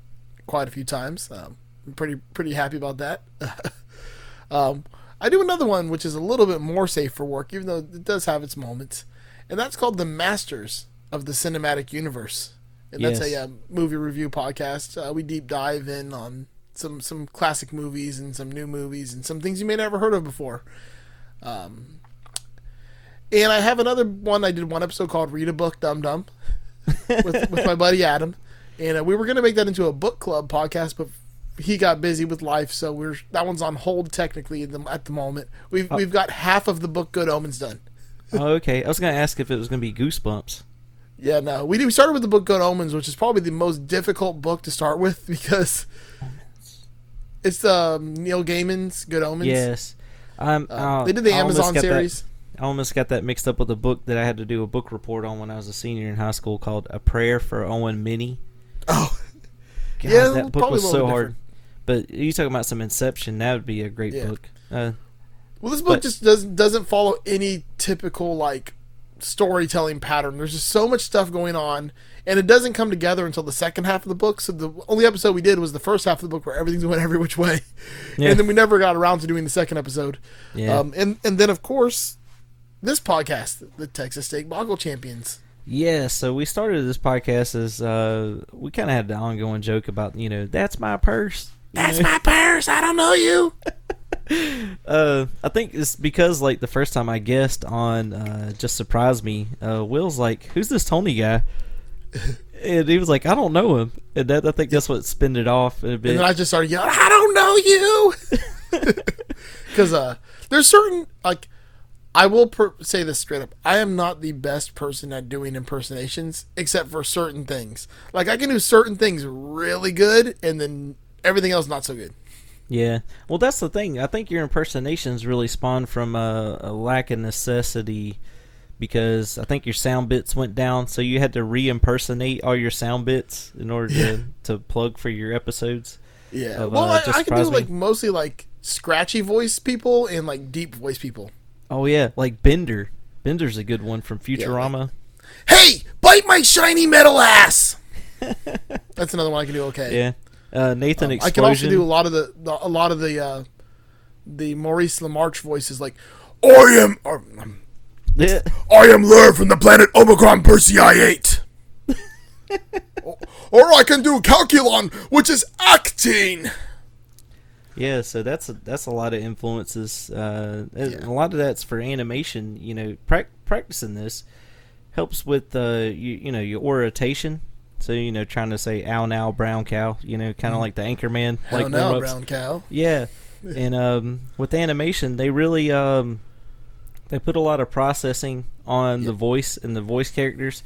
quite a few times. Um, I'm pretty pretty happy about that. um, I do another one which is a little bit more safe for work, even though it does have its moments, and that's called the Masters of the Cinematic Universe, and that's Yes. a uh, movie review podcast. Uh, we deep dive in on some some classic movies and some new movies and some things you may never heard of before. Um, and I have another one. I did one episode called "Read a Book, Dum Dum" with, with my buddy Adam, and uh, we were going to make that into a book club podcast, but he got busy with life, so we're that one's on hold technically at the, at the moment. We've we've got half of the book Good Omens done. oh, okay. I was gonna ask if it was gonna be Goosebumps. Yeah, no, we we started with the book Good Omens, which is probably the most difficult book to start with because it's um, Neil Gaiman's Good Omens. Yes. Um, Uh, they did the I Amazon got that- series. I almost got that mixed up with a book that I had to do a book report on when I was a senior in high school called A Prayer for Owen Meany. Oh, God, Yeah, that book was so hard. But you talking about some Inception? That would be a great Yeah. book. Uh, well, this book But- just doesn't doesn't follow any typical like storytelling pattern. There's just so much stuff going on, and it doesn't come together until the second half of the book. So the only episode we did was the first half of the book where everything's went every which way, Yeah. and then we never got around to doing the second episode. Yeah. Um, and and then of course, this podcast, the Texas State Boggle Champions. yeah. So we started this podcast as uh, we kind of had the ongoing joke about you know that's my purse. That's know? my purse. I don't know you. Uh, I think it's because like the first time I guessed on uh, just surprised me. Uh, Will's like, "Who's this Tony guy?" and he was like, "I don't know him." And that I think that's what spinned it off a bit. And then I just started yelling, I don't know you. Because uh, there's certain, like, I will per- say this straight up. I am not the best person at doing impersonations, except for certain things. Like, I can do certain things really good, and then everything else not so good. Yeah. Well, that's the thing. I think your impersonations really spawned from a, a lack of necessity because I think your sound bits went down, so you had to re-impersonate all your sound bits in order to, to plug for your episodes. Yeah. Of, well, uh, I, I can do, Me. like, mostly, like, scratchy voice people and, like, deep voice people. Oh yeah, like Bender. Bender's a good one from Futurama. Hey, bite my shiny metal ass! That's another one I can do okay. yeah. Uh, Nathan Um, I can also do a lot of the, the a lot of the uh, the Maurice LaMarche voices, like I am or, um, Yeah. I am Lrrr from the planet Omicron Persei 8. or, or I can do Calculon, which is acting. Yeah, so that's a, that's a lot of influences. Uh, and A lot of that's for animation. You know, prac- practicing this helps with uh, you, you know your orientation. So you know, trying to say "ow now, brown cow." You know, kind of like the Anchorman. Hell like no, warm-ups. brown cow. Yeah, and um, with animation, they really um, they put a lot of processing on the voice and the voice characters.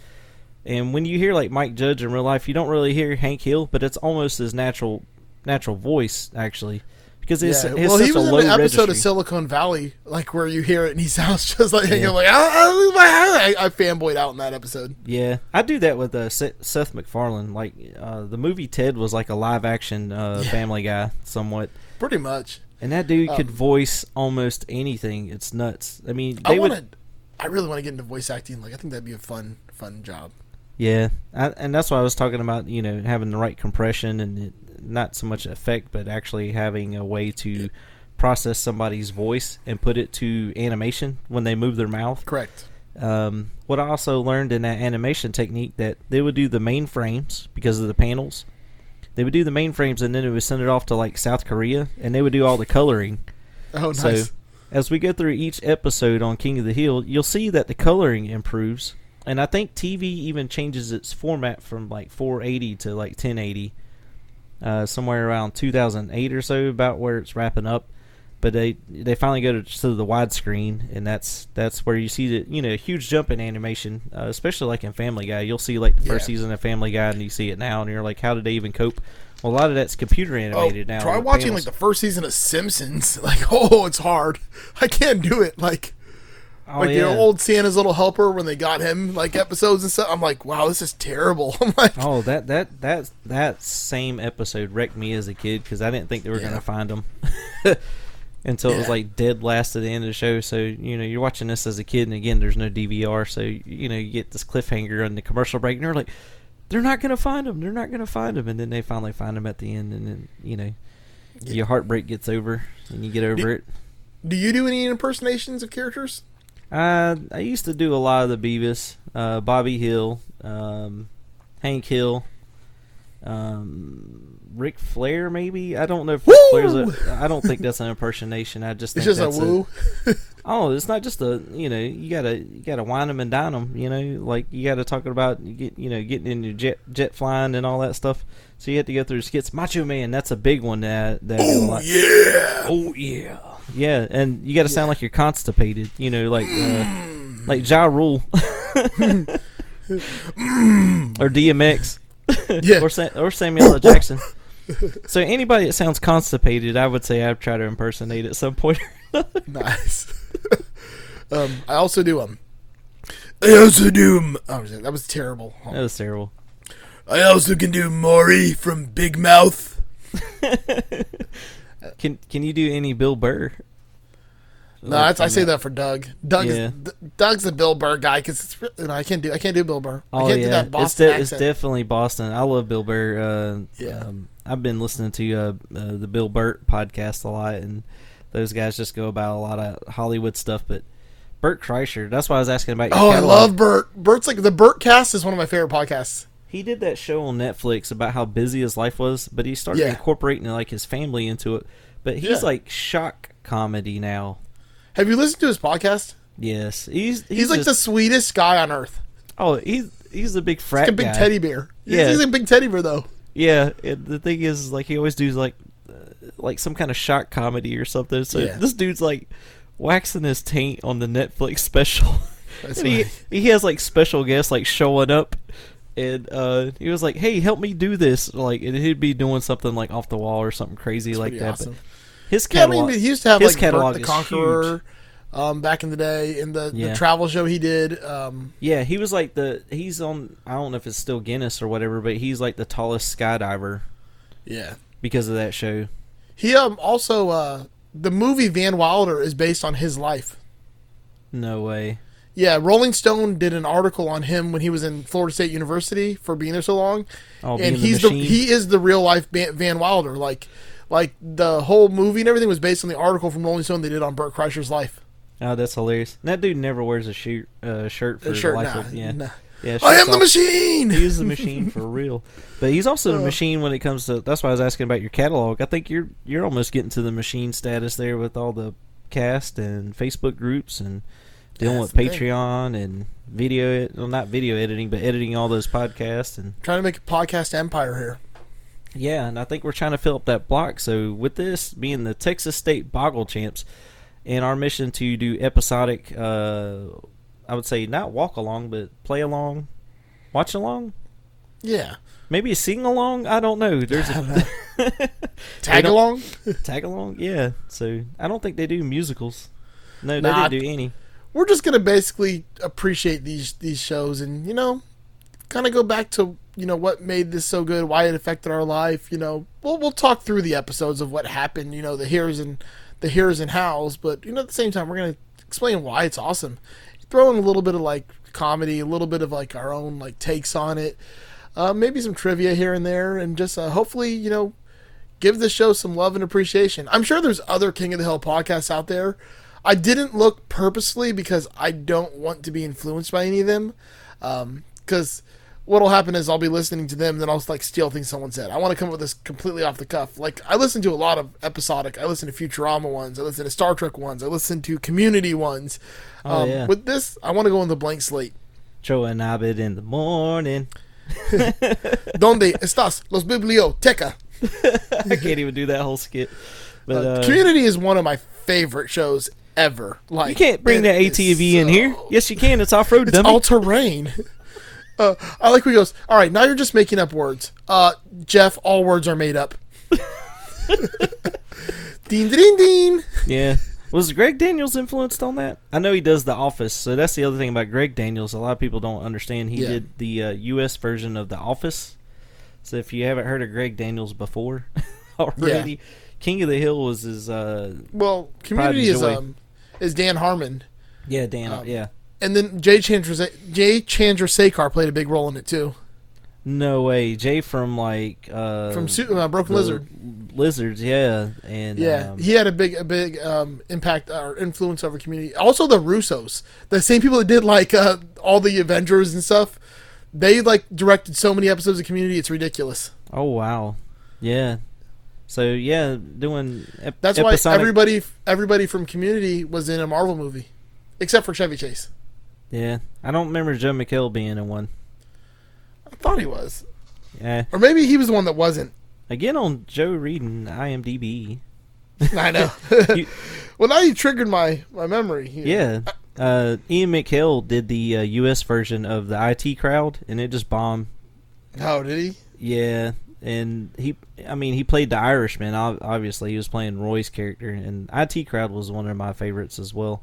And when you hear like Mike Judge in real life, you don't really hear Hank Hill, but it's almost his natural natural voice actually, because it's, Yeah. it's Well, he was a in an episode registry. of Silicon Valley, like where you hear it and he sounds just like Yeah. like, "Ah, ah, I, I fanboyed out in that episode. Yeah, I do that with uh, Seth MacFarlane. Like uh, the movie Ted was like a live action uh, Family Guy, somewhat, Pretty much. and that dude Um, could voice almost anything. It's nuts. I mean, I want to. I really want to get into voice acting. Like, I think that'd be a fun, fun job. Yeah, I, and that's why I was talking about. You know, having the right compression and it, not so much effect, but actually having a way to process somebody's voice and put it to animation when they move their mouth. Correct. Um, what I also learned in that animation technique that they would do the main frames because of the panels. They would do the main frames and then it would send it off to like South Korea and they would do all the coloring. Oh, So nice. as we go through each episode on King of the Hill, you'll see that the coloring improves. And I think TV even changes its format from like 480 to like 1080. Uh, somewhere around 2008 or so, about where it's wrapping up. But they they finally go to, to the widescreen, and that's that's where you see the you know huge jump in animation, uh, especially like in Family Guy. You'll see like the first Yeah. season of Family Guy, and you see it now, and you're like, how did they even cope? Well, a lot of that's computer Oh, animated now. try watching panels. like the first season of Simpsons. Like, oh, it's hard. I can't do it. Like, Oh, like yeah. the old Santa's Little Helper when they got him like episodes and stuff. I'm like, wow, this is terrible. I'm like, Oh, that that that that same episode wrecked me as a kid because I didn't think they were Yeah. gonna find them until it was like dead last at the end of the show. So you know you're watching this as a kid, and again, there's no DVR, so you know you get this cliffhanger on the commercial break, and you're like, they're not gonna find them, they're not gonna find them, and then they finally find them at the end, and then you know your heartbreak gets over, and you get over it. do you do any impersonations of characters? Uh, I used to do a lot of the Beavis, uh, Bobby Hill, um, Hank Hill, um, Ric Flair, maybe. I don't know if Ric Flair's a. I don't think that's an impersonation. I just It's think just a woo. Oh, it's not just a you know you gotta you gotta wind them and dine them. You know, like you gotta talk about you get you know getting into jet jet flying and all that stuff. So you have to go through skits. Macho Man, that's a big one that that. Oh Yeah. Oh yeah. Yeah, and you got to sound like you're constipated. You know, like uh, like Ja Rule or DMX Yeah. or Sa- or Samuel L. Jackson. So anybody that sounds constipated, I would say I've tried to impersonate at some point. nice. um, I also do um. I also do. m- Oh, that was terrible. that was terrible. I also can do Maury from Big Mouth. Can can you do any Bill Burr? No, that's, I say that for Doug. Doug Yeah. is, Doug's the Bill Burr guy because you know, I can't do I can't do Bill Burr. I Oh can't yeah, do that it's, Boston de- it's definitely Boston. I love Bill Burr. Uh, Yeah. um, I've been listening to uh, uh, the Bill Burr podcast a lot, and those guys just go about a lot of Hollywood stuff. But Bert Kreischer, that's why I was asking about. Your oh, I love Bert. Bert's like the Bertcast is one of my favorite podcasts. He did that show on Netflix about how busy his life was, but he started Yeah. incorporating like his family into it. But he's Yeah. like shock comedy now. Have you listened to his podcast? Yes, he's he's, He's, like the sweetest guy on earth. oh he's he's a big frat Like a big guy. teddy bear. Yeah. he's a big teddy bear though. Yeah, it, the thing is, like, he always does like, uh, like some kind of shock comedy or something. So Yeah. this dude's like waxing his taint on the Netflix special. He he has like special guests like showing up, and uh, he was like, "Hey, help me do this!" Like, and he'd be doing something like off the wall or something crazy like that. awesome. But his Yeah, I catalog, mean, he used to have his like catalog the Conqueror um, back in the day in the, Yeah. the travel show he did. Um, Yeah, he was like the he's on. I don't know if it's still Guinness or whatever, but he's like the tallest skydiver yeah, because of that show. he um also uh, the movie Van Wilder is based on his life. No way. Yeah, Rolling Stone did an article on him when he was in Florida State University for being there so long, Oh, and he's the, machine? he is the real life Van Wilder. Like, like the whole movie and everything was based on the article from Rolling Stone they did on Bert Kreischer's life. Oh, that's hilarious. That dude never wears a shirt, uh, shirt for Uh, shirt, the life nah, of yeah. nah. yeah. I am the machine. He is the machine for real. But he's also the machine when it comes to. That's why I was asking about your catalog. I think you're you're almost getting to the machine status there with all the cast and Facebook groups and dealing That's with the thing. Patreon and video. Well, not video editing, but editing all those podcasts and Trying to make a podcast empire here. yeah. And I think we're trying to fill up that block. So with this being the Texas State Boggle Champs, and our mission to do episodic, uh, I would say not walk along, but play along, watch along. Yeah, Maybe a sing along. I don't know. There's a tag along. tag along. Yeah. So I don't think they do musicals. No, they Nah. didn't do any. We're just gonna basically appreciate these these shows and you know, kind of go back to you know what made this so good, why it affected our life. You know, we'll we'll talk through the episodes of what happened. You know, the here's and the here's and hows, but you know at the same time we're gonna explain why it's awesome. Throw in a little bit of like comedy, a little bit of like our own like takes on it. Uh, maybe some trivia here and there, and just uh, hopefully, you know, give the show some love and appreciation. I'm sure there's other King of the Hill podcasts out there. I didn't look purposely because I don't want to be influenced by any of them. Because what'll happen is I'll be listening to them, and then I'll like steal things someone said. I want to come up with this completely off the cuff. Like I listen to a lot of episodic. I listen to Futurama ones. I listen to Star Trek ones. I listen to Community ones. Oh, um, yeah. With this, I want to go on the blank slate. Joe and Abed in the morning. Donde estás los biblioteca? I can't even do that whole skit. But Uh, uh, Community is one of my favorite shows ever. Like you can't bring it that is ATV in here. Yes, you can. It's off road, It's dummy. all terrain. Uh, I like where he goes. All right, now you're just making up words. Uh, Jeff, all words are made up. ding, ding, ding. yeah. Was Greg Daniels influenced on that? I know he does The Office, so that's the other thing about Greg Daniels. A lot of people don't understand. He Yeah. did the uh, U.S. version of The Office. So if you haven't heard of Greg Daniels before already, King of the Hill was his. Uh, Well, Community is Joy. um is Dan Harmon, yeah, Dan. Um, yeah. and then Jay Chandra Jay Chandrasekhar played a big role in it too. No way, Jay from like uh, From Su- uh, Broken Lizard. Lizards, yeah, and Yeah, um, he had a big, a big um, impact or influence over community. Also, the Russos, the same people that did like uh, all the Avengers and stuff, they like directed so many episodes of Community. It's ridiculous. Oh wow, yeah. So yeah, doing ep- That's why episodic- everybody everybody from Community was in a Marvel movie, except for Chevy Chase. Yeah, I don't remember Joel McHale being in one. I thought he was, Yeah, or maybe he was the one that wasn't. again on Joe Reed and IMDb. I know. You- well, now you triggered my my memory. here. Yeah, uh, Ian McHale did the uh, U.S. version of the IT Crowd, and it just bombed. Oh, did he? Yeah, and he, I mean, he played the Irishman. Obviously, he was playing Roy's character, and IT Crowd was one of my favorites as well.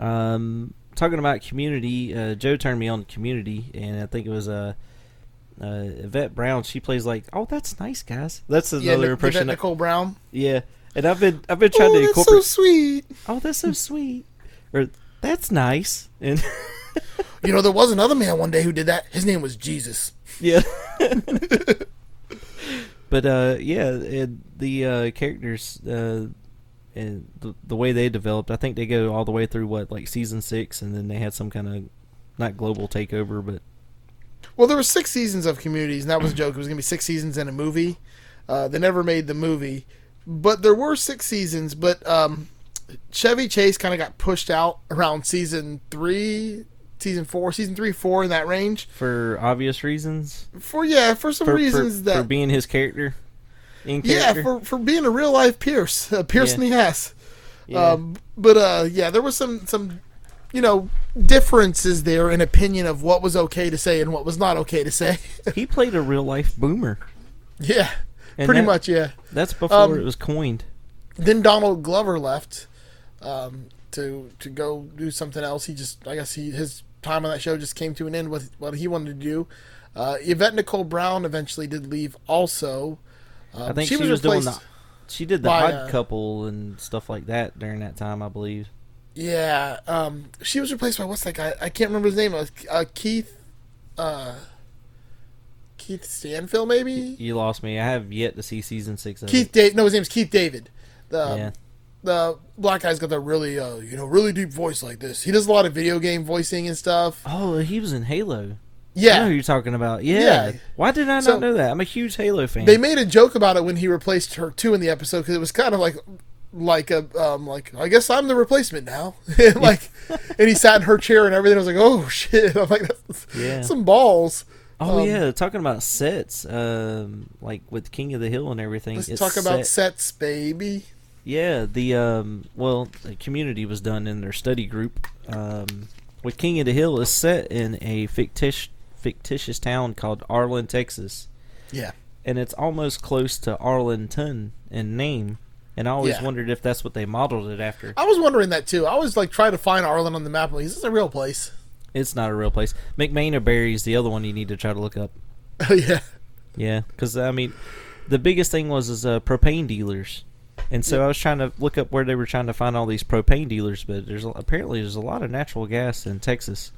Um, talking about Community, uh, Joe turned me on to Community, and I think it was uh, uh, Yvette Brown. She plays like, oh, that's nice, guys. That's Yeah, another Nic- impression. Yvette Nicole Brown. yeah, and I've been, I've been trying oh, to that's so sweet. oh, that's so sweet, or that's nice, and You know, there was another man one day who did that. His name was Jesus. Yeah. but uh, yeah, the uh, characters uh, and the, the way they developed, I think they go all the way through what like season six, and then they had some kind of not global takeover, but Well, there were six seasons of Communities, and that was a joke. It was going to be six seasons and a movie. Uh, they never made the movie, but there were six seasons. But um, Chevy Chase kind of got pushed out around season three, season four, season three, four in that range. for obvious reasons, For yeah, for some for, reasons for, that for being his character, in yeah, for for being a real life Pierce, uh, Pierce Yeah. in the ass. Yeah. Um, but uh, yeah, there was some some you know differences there in opinion of what was okay to say and what was not okay to say. he played a real life boomer. yeah, And pretty that- much. Yeah. That's before Um, it was coined. then Donald Glover left um, to to go do something else. He just, I guess, he his time on that show just came to an end with what he wanted to do. Uh, Yvette Nicole Brown eventually did leave. Also, um, I think she, was, doing the. She did the by, Odd uh, Couple and stuff like that during that time, I believe. Yeah, um, she was replaced by what's that guy? I can't remember his name. Uh, uh, Keith, uh, Keith Stanfield, maybe. You lost me. I have yet to see season six of Keith, it. da- no, his name's Keith David. The Yeah. The black guy's got that really, uh, you know, really deep voice like this. He does a lot of video game voicing and stuff. Oh, he was in Halo. I know Yeah, who you're talking about. Yeah. Yeah. Why did I not So- know that? I'm a huge Halo fan. they made a joke about it when he replaced her too in the episode because it was kind of like, like a, um, like I guess I'm the replacement now. And, like, and he sat in her chair and everything. I was like, oh shit! I'm like, that's Yeah. some balls. oh um, yeah, talking about sets, um, like with King of the Hill and everything. Let's talk about set- sets, baby. Yeah, the um, well, the community was done in their study group. Um, with King of the Hill is set in a fictitious fictitious town called Arlen, Texas. Yeah. and it's almost close to Arlington in name. And I always Yeah. wondered if that's what they modeled it after. I was wondering that too. I was like trying to find Arlen on the map. Like, is this a real place? It's not a real place. McMahon Berry is the other one you need to try to look up. Oh yeah. Yeah, because I mean, the biggest thing was is uh, propane dealers, and so I was trying to look up where they were trying to find all these propane dealers. But there's apparently there's a lot of natural gas in Texas,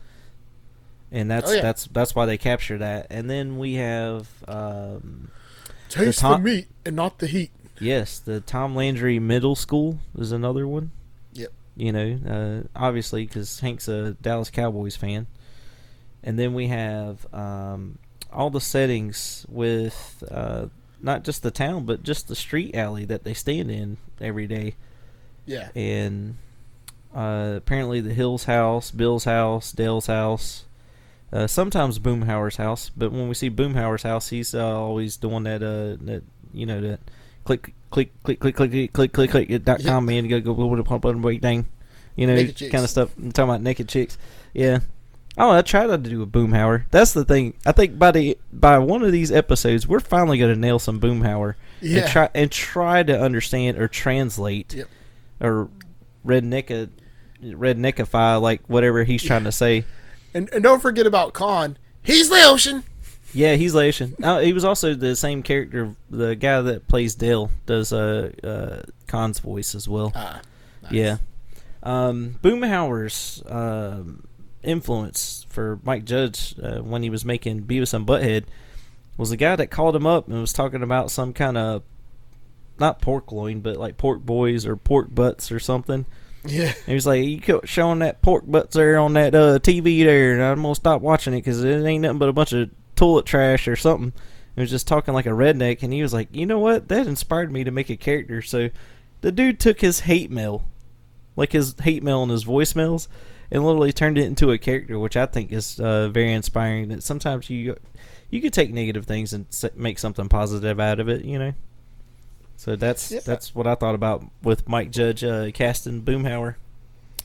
and that's Oh, yeah. that's that's why they capture that. And then we have um, Taste the, top- meat and not the heat. yes, the Tom Landry Middle School is another one. Yep. You know, uh, obviously because Hank's a Dallas Cowboys fan, and then we have um, all the settings with uh, not just the town but just the street alley that they stand in every day, Yeah. and uh, apparently the Hills house, Bill's house, Dale's house. Uh, sometimes Boomhauer's house, but when we see Boomhauer's house, he's uh, always doing that. Uh, that you know that click, click, click, click, click, click, click, click, click dot com. Man, you gotta go go to pump and break thing. You know, kind of stuff. I'm talking about naked chicks. Yeah. Oh, I tried to do a Boomhauer. That's the thing. I think by the by one of these episodes, we're finally gonna nail some Boomhauer Yeah. and try and try to understand or translate Yep. or redneck redneckify like whatever he's trying to say. And, and don't forget about Kahn. He's the ocean. Yeah, he's Laotian. Oh, he was also the same character. The guy that plays Dale does uh, uh Kahn's voice as well. Ah, Yeah. Um, Boomhauer's um, influence for Mike Judge uh, when he was making Beavis and Butthead was the guy that called him up and was talking about some kind of not pork loin, but like pork boys or pork butts or something. Yeah. And he was like, "You kept showing that pork butts there on that uh, TV there, and I'm gonna stop watching it because it ain't nothing but a bunch of toilet trash or something." He was just talking like a redneck, and he was like, "You know what? That inspired me to make a character." So, the dude took his hate mail, like his hate mail and his voicemails, and literally turned it into a character, which I think is uh, very inspiring. That sometimes you you could take negative things and make something positive out of it, you know. So that's Yeah. that's what I thought about with Mike Judge uh, casting Boomhauer.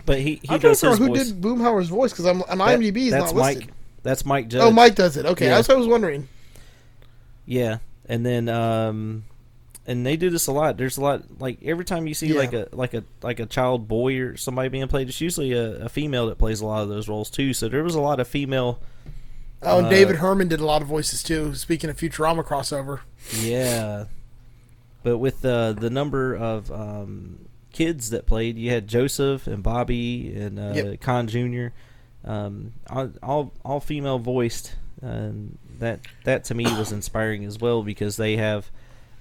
But he he I'm trying does to figure his out who voice. did Boomhauer's voice because I'm on That- IMDb. That's not Mike. listed. That's Mike Judge. Oh, Mike does it. Okay, Yeah. that's what I was wondering. Yeah, and then um, and they do this a lot. There's a lot like every time you see Yeah. like a like a like a child boy or somebody being played, it's usually a, a female that plays a lot of those roles too. So there was a lot of female. Oh, and Uh, David Herman did a lot of voices too. Speaking of Futurama crossover, Yeah, but with uh, the number of um, kids that played, you had Joseph and Bobby and uh, Yep. Kahn Jr. Um, all, all female voiced, and that that to me was inspiring as well because they have,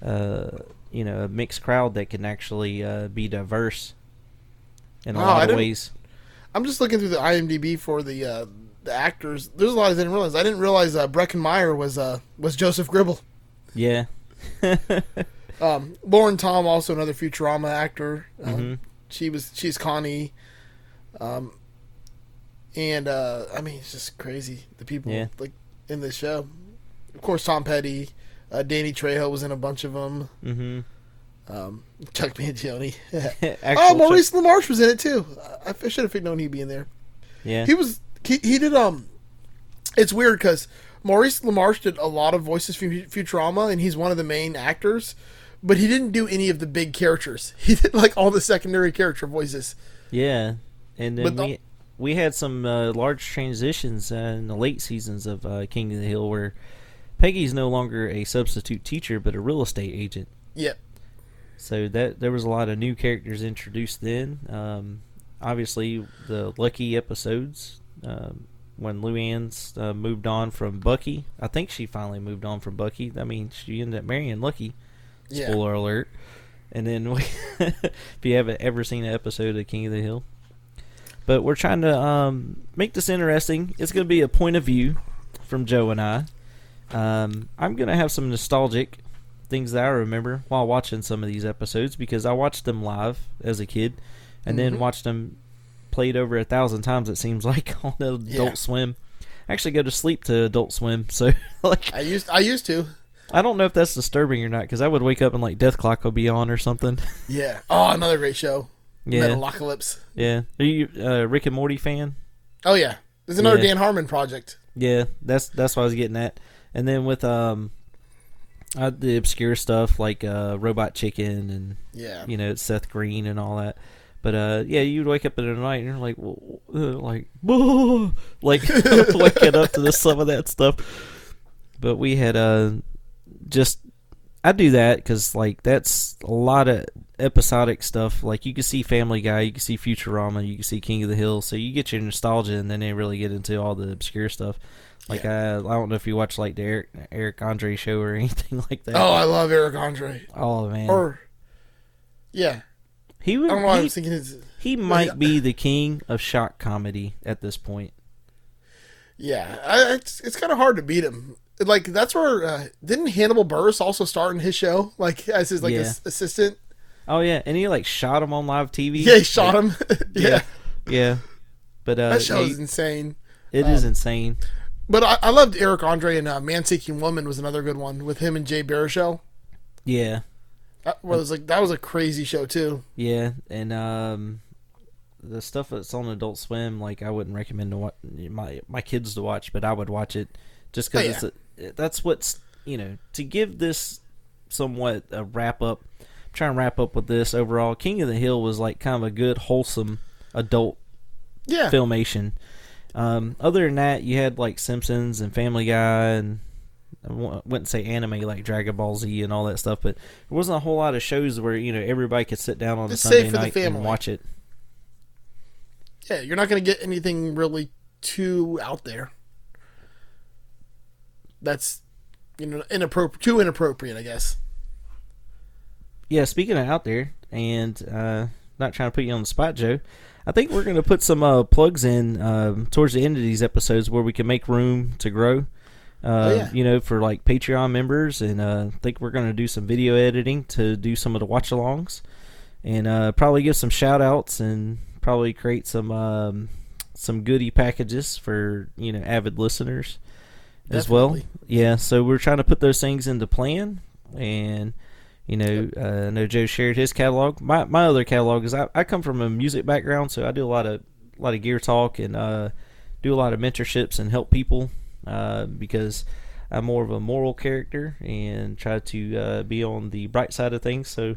you know, a mixed crowd that can actually uh, be diverse in a Oh, lot of ways. I'm just looking through the IMDb for the uh, the actors. There's a lot I didn't realize. I didn't realize uh, Breckin Meyer was uh, was Joseph Gribble. Yeah, Um, Lauren Tom, also another Futurama actor. Um, Mhm. She was she's Connie. Um, and uh, I mean, it's just crazy the people Yeah. like in this show. Of course, Tom Petty, uh, Danny Trejo was in a bunch of them. hmm Um, Chuck Mangione. Oh, Maurice LaMarche was in it too. I, I should have known he'd be in there. Yeah, He was he, he did um. It's weird because Maurice LaMarche did a lot of voices for Futurama, and he's one of the main actors. But he didn't do any of the big characters. He did like all the secondary character voices. Yeah, and then the- we we had some uh, large transitions uh, in the late seasons of uh, King of the Hill where Peggy's no longer a substitute teacher but a real estate agent. Yeah, So that there was a lot of new characters introduced then. Um, obviously, the lucky episodes um, when Luanne's uh, moved on from Bucky. I think she finally moved on from Bucky. I mean, she ended up marrying Lucky. Yeah. Spoiler alert. And then, we, if you haven't ever seen an episode of King of the Hill, but we're trying to um, make this interesting. It's going to be a point of view from Joe and I. Um, I'm going to have some nostalgic things that I remember while watching some of these episodes because I watched them live as a kid, and then Mhm. watched them played over a thousand times. It seems like on Adult Yeah. Swim. I actually go to sleep to Adult Swim, so like I used I used to. I don't know if that's disturbing or not because I would wake up and like Dethklok would be on or something. Yeah. Oh, another great show. yeah, Metalocalypse. yeah. Are you uh, Rick and Morty fan? Oh yeah. There's another Yeah. Dan Harmon project. Yeah, that's that's what I was getting at. And then with um, uh, the obscure stuff like uh, Robot Chicken and Yeah. you know Seth Green and all that. But uh, yeah, you'd wake up in the night and you're like, well, uh, like, like waking up to the, some of that stuff. But we had uh, just I do that because like that's a lot of episodic stuff. Like you can see Family Guy, you can see Futurama, you can see King of the Hill. So you get your nostalgia, and then they really get into all the obscure stuff. Like uh, I don't know if you watch like the Eric Eric Andre show or anything like that. Oh, I love Eric Andre. Oh, man, Or yeah. he I would. don't know why I he- was thinking his He might be the king of shock comedy at this point. Yeah, I, it's it's kind of hard to beat him. Like that's where uh, didn't Hannibal Buress also start in his show, like as his like Yeah. ass- assistant? Oh yeah, and he like shot him on live TV. Yeah, he shot him. yeah, Yeah, but uh, that show yeah, is insane. it is insane. But I, I loved Eric Andre and uh, Man Seeking Woman was another good one with him and Jay Baruchel. Yeah, That was like that was a crazy show too. yeah, and um, the stuff that's on Adult Swim, like I wouldn't recommend to wa- my my kids to watch, but I would watch it just because Oh, it's that's what's you know to give this somewhat a wrap up. I'm trying to wrap up with this overall. King of the Hill was like kind of a good wholesome adult Yeah, filmation. Um, other than that, you had like Simpsons and Family Guy, and I wouldn't say anime like Dragon Ball Z and all that stuff, but there wasn't a whole lot of shows where you know everybody could sit down on It's a Sunday safe for the night and watch it. yeah, you're not gonna get anything really too out there. That's you know inappropriate, too inappropriate, I guess. Yeah, speaking of out there, and uh, not trying to put you on the spot, Joe. I think we're going to put some uh, plugs in um, towards the end of these episodes where we can make room to grow. Uh, Oh, yeah. You know, for like Patreon members, and uh, I think we're going to do some video editing to do some of the watch alongs, and uh, probably give some shout outs and probably create some um, some goodie packages for you know avid listeners as well. Yeah, so we're trying to put those things into plan, and you know, uh, I know Joe shared his catalog. My my other catalog is I, I come from a music background, so I do a lot of a lot of gear talk and uh, do a lot of mentorships and help people uh, because I'm more of a moral character and try to uh, be on the bright side of things. So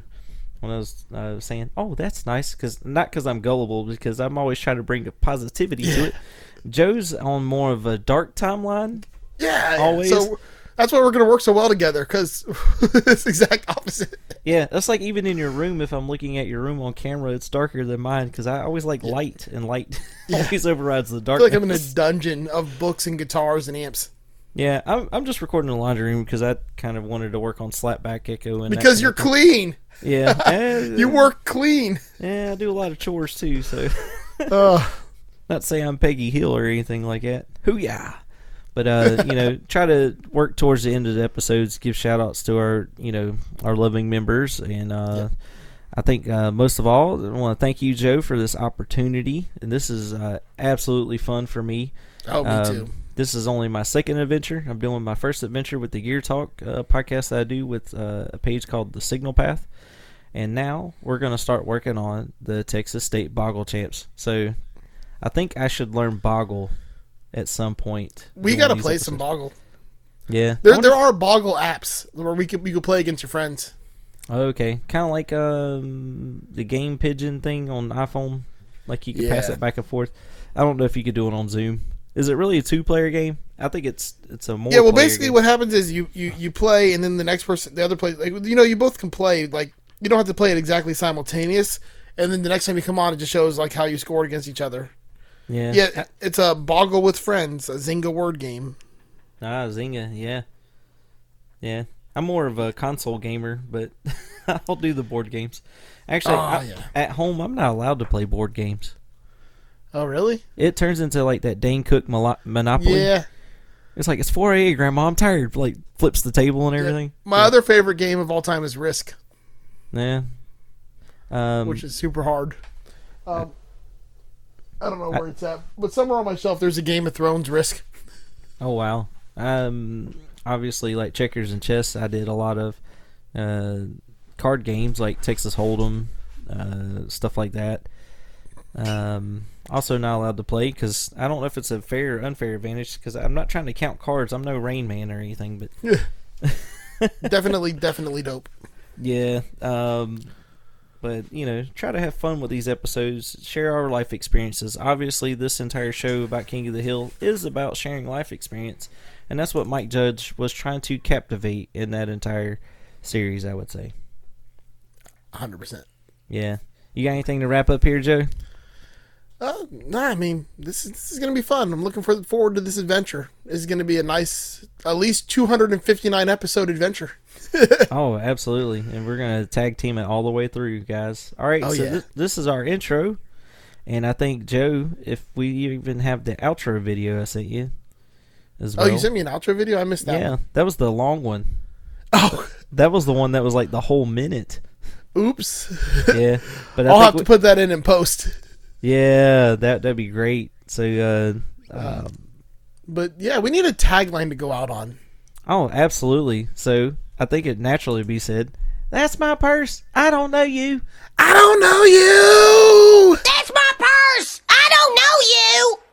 when I was uh, saying, "Oh, that's nice," because not because I'm gullible, because I'm always trying to bring the positivity to it. Joe's on more of a dark timeline. Yeah, Always. So that's why we're gonna work so well together because it's the exact opposite. Yeah, that's like even in your room. If I'm looking at your room on camera, it's darker than mine because I always like light, and light always overrides the feel like I'm in a dungeon of books and guitars and amps Yeah, I'm, I'm just recording in the laundry room because I kind of wanted to work on slapback echo and because you're clean. Yeah, eh, You work clean. Yeah, I do a lot of chores too. So Uh, not to say I'm Peggy Hill or anything like that. Hoo yeah. But uh, you know, try to work towards the end of the episodes, give shout outs to our, you know, our loving members and uh I think uh, most of all, I want to thank you, Joe, for this opportunity. And this is uh, absolutely fun for me. oh, me Um, too. This is only my second adventure. I'm doing my first adventure with the Gear Talk uh, podcast that I do with uh, a page called The Signal Path. And now we're going to start working on the Texas State Boggle Champs. So I think I should learn Boggle at some point. We gotta these play some. Boggle. Yeah. There, there are Boggle apps where we could we could play against your friends. Okay, kind of like um, the game pigeon thing on iPhone. Like you can pass it back and forth. I don't know if you could do it on Zoom. Is it really a two-player game? I think it's it's a more. yeah, well, basically, game. what happens is you, you you play, and then the next person, the other player, like you know, you both can play. Like you don't have to play it exactly simultaneous, and then the next time you come on, it just shows like how you scored against each other. Yeah Yeah, it's a Boggle with friends, a Zynga word game. ah Zynga yeah yeah. I'm more of a console gamer, but I'll do the board games. Actually, Oh, I- yeah. at home I'm not allowed to play board games. Oh, really? It turns into like that Dane Cook Monopoly. Yeah. It's like it's 4 a.m. Grandma. I'm tired. Like flips the table and everything. My other favorite game of all time is Risk, Yeah. Um, which is super hard. Um, I don't know where it's at, but somewhere on my shelf there's a Game of Thrones Risk. Oh wow. Um obviously like checkers and chess I did a lot of uh card games like Texas Hold'em, uh stuff like that. Um also not allowed to play cuz I don't know if it's a fair or unfair advantage cuz I'm not trying to count cards. I'm no Rain Man or anything, but definitely, definitely dope. yeah, um but you know, try to have fun with these episodes, share our life experiences. Obviously, this entire show about King of the Hill is about sharing life experience, and that's what Mike Judge was trying to captivate in that entire series. I would say, 100. percent yeah. You got anything to wrap up here, Joe? Uh, nah, I mean, this is, this is going to be fun. I'm looking forward to this adventure. This is going to be a nice, at least 259 episode adventure. oh, absolutely, and we're gonna tag team it all the way through, guys. All right, Oh, so yeah. this, this is our intro, and I think Joe, if we even have the outro video I sent you, as well. Oh, you sent me an outro video? I missed that. yeah, one. that was the long one. Oh, That was the one that was like the whole minute. oops. Yeah, but I'll have we- to put that in and post. yeah, that that'd be great. So, uh, um, But yeah, we need a tagline to go out on. oh, absolutely. So I think it naturally be said, That's my purse. I don't know you. I don't know you. That's my purse. I don't know you.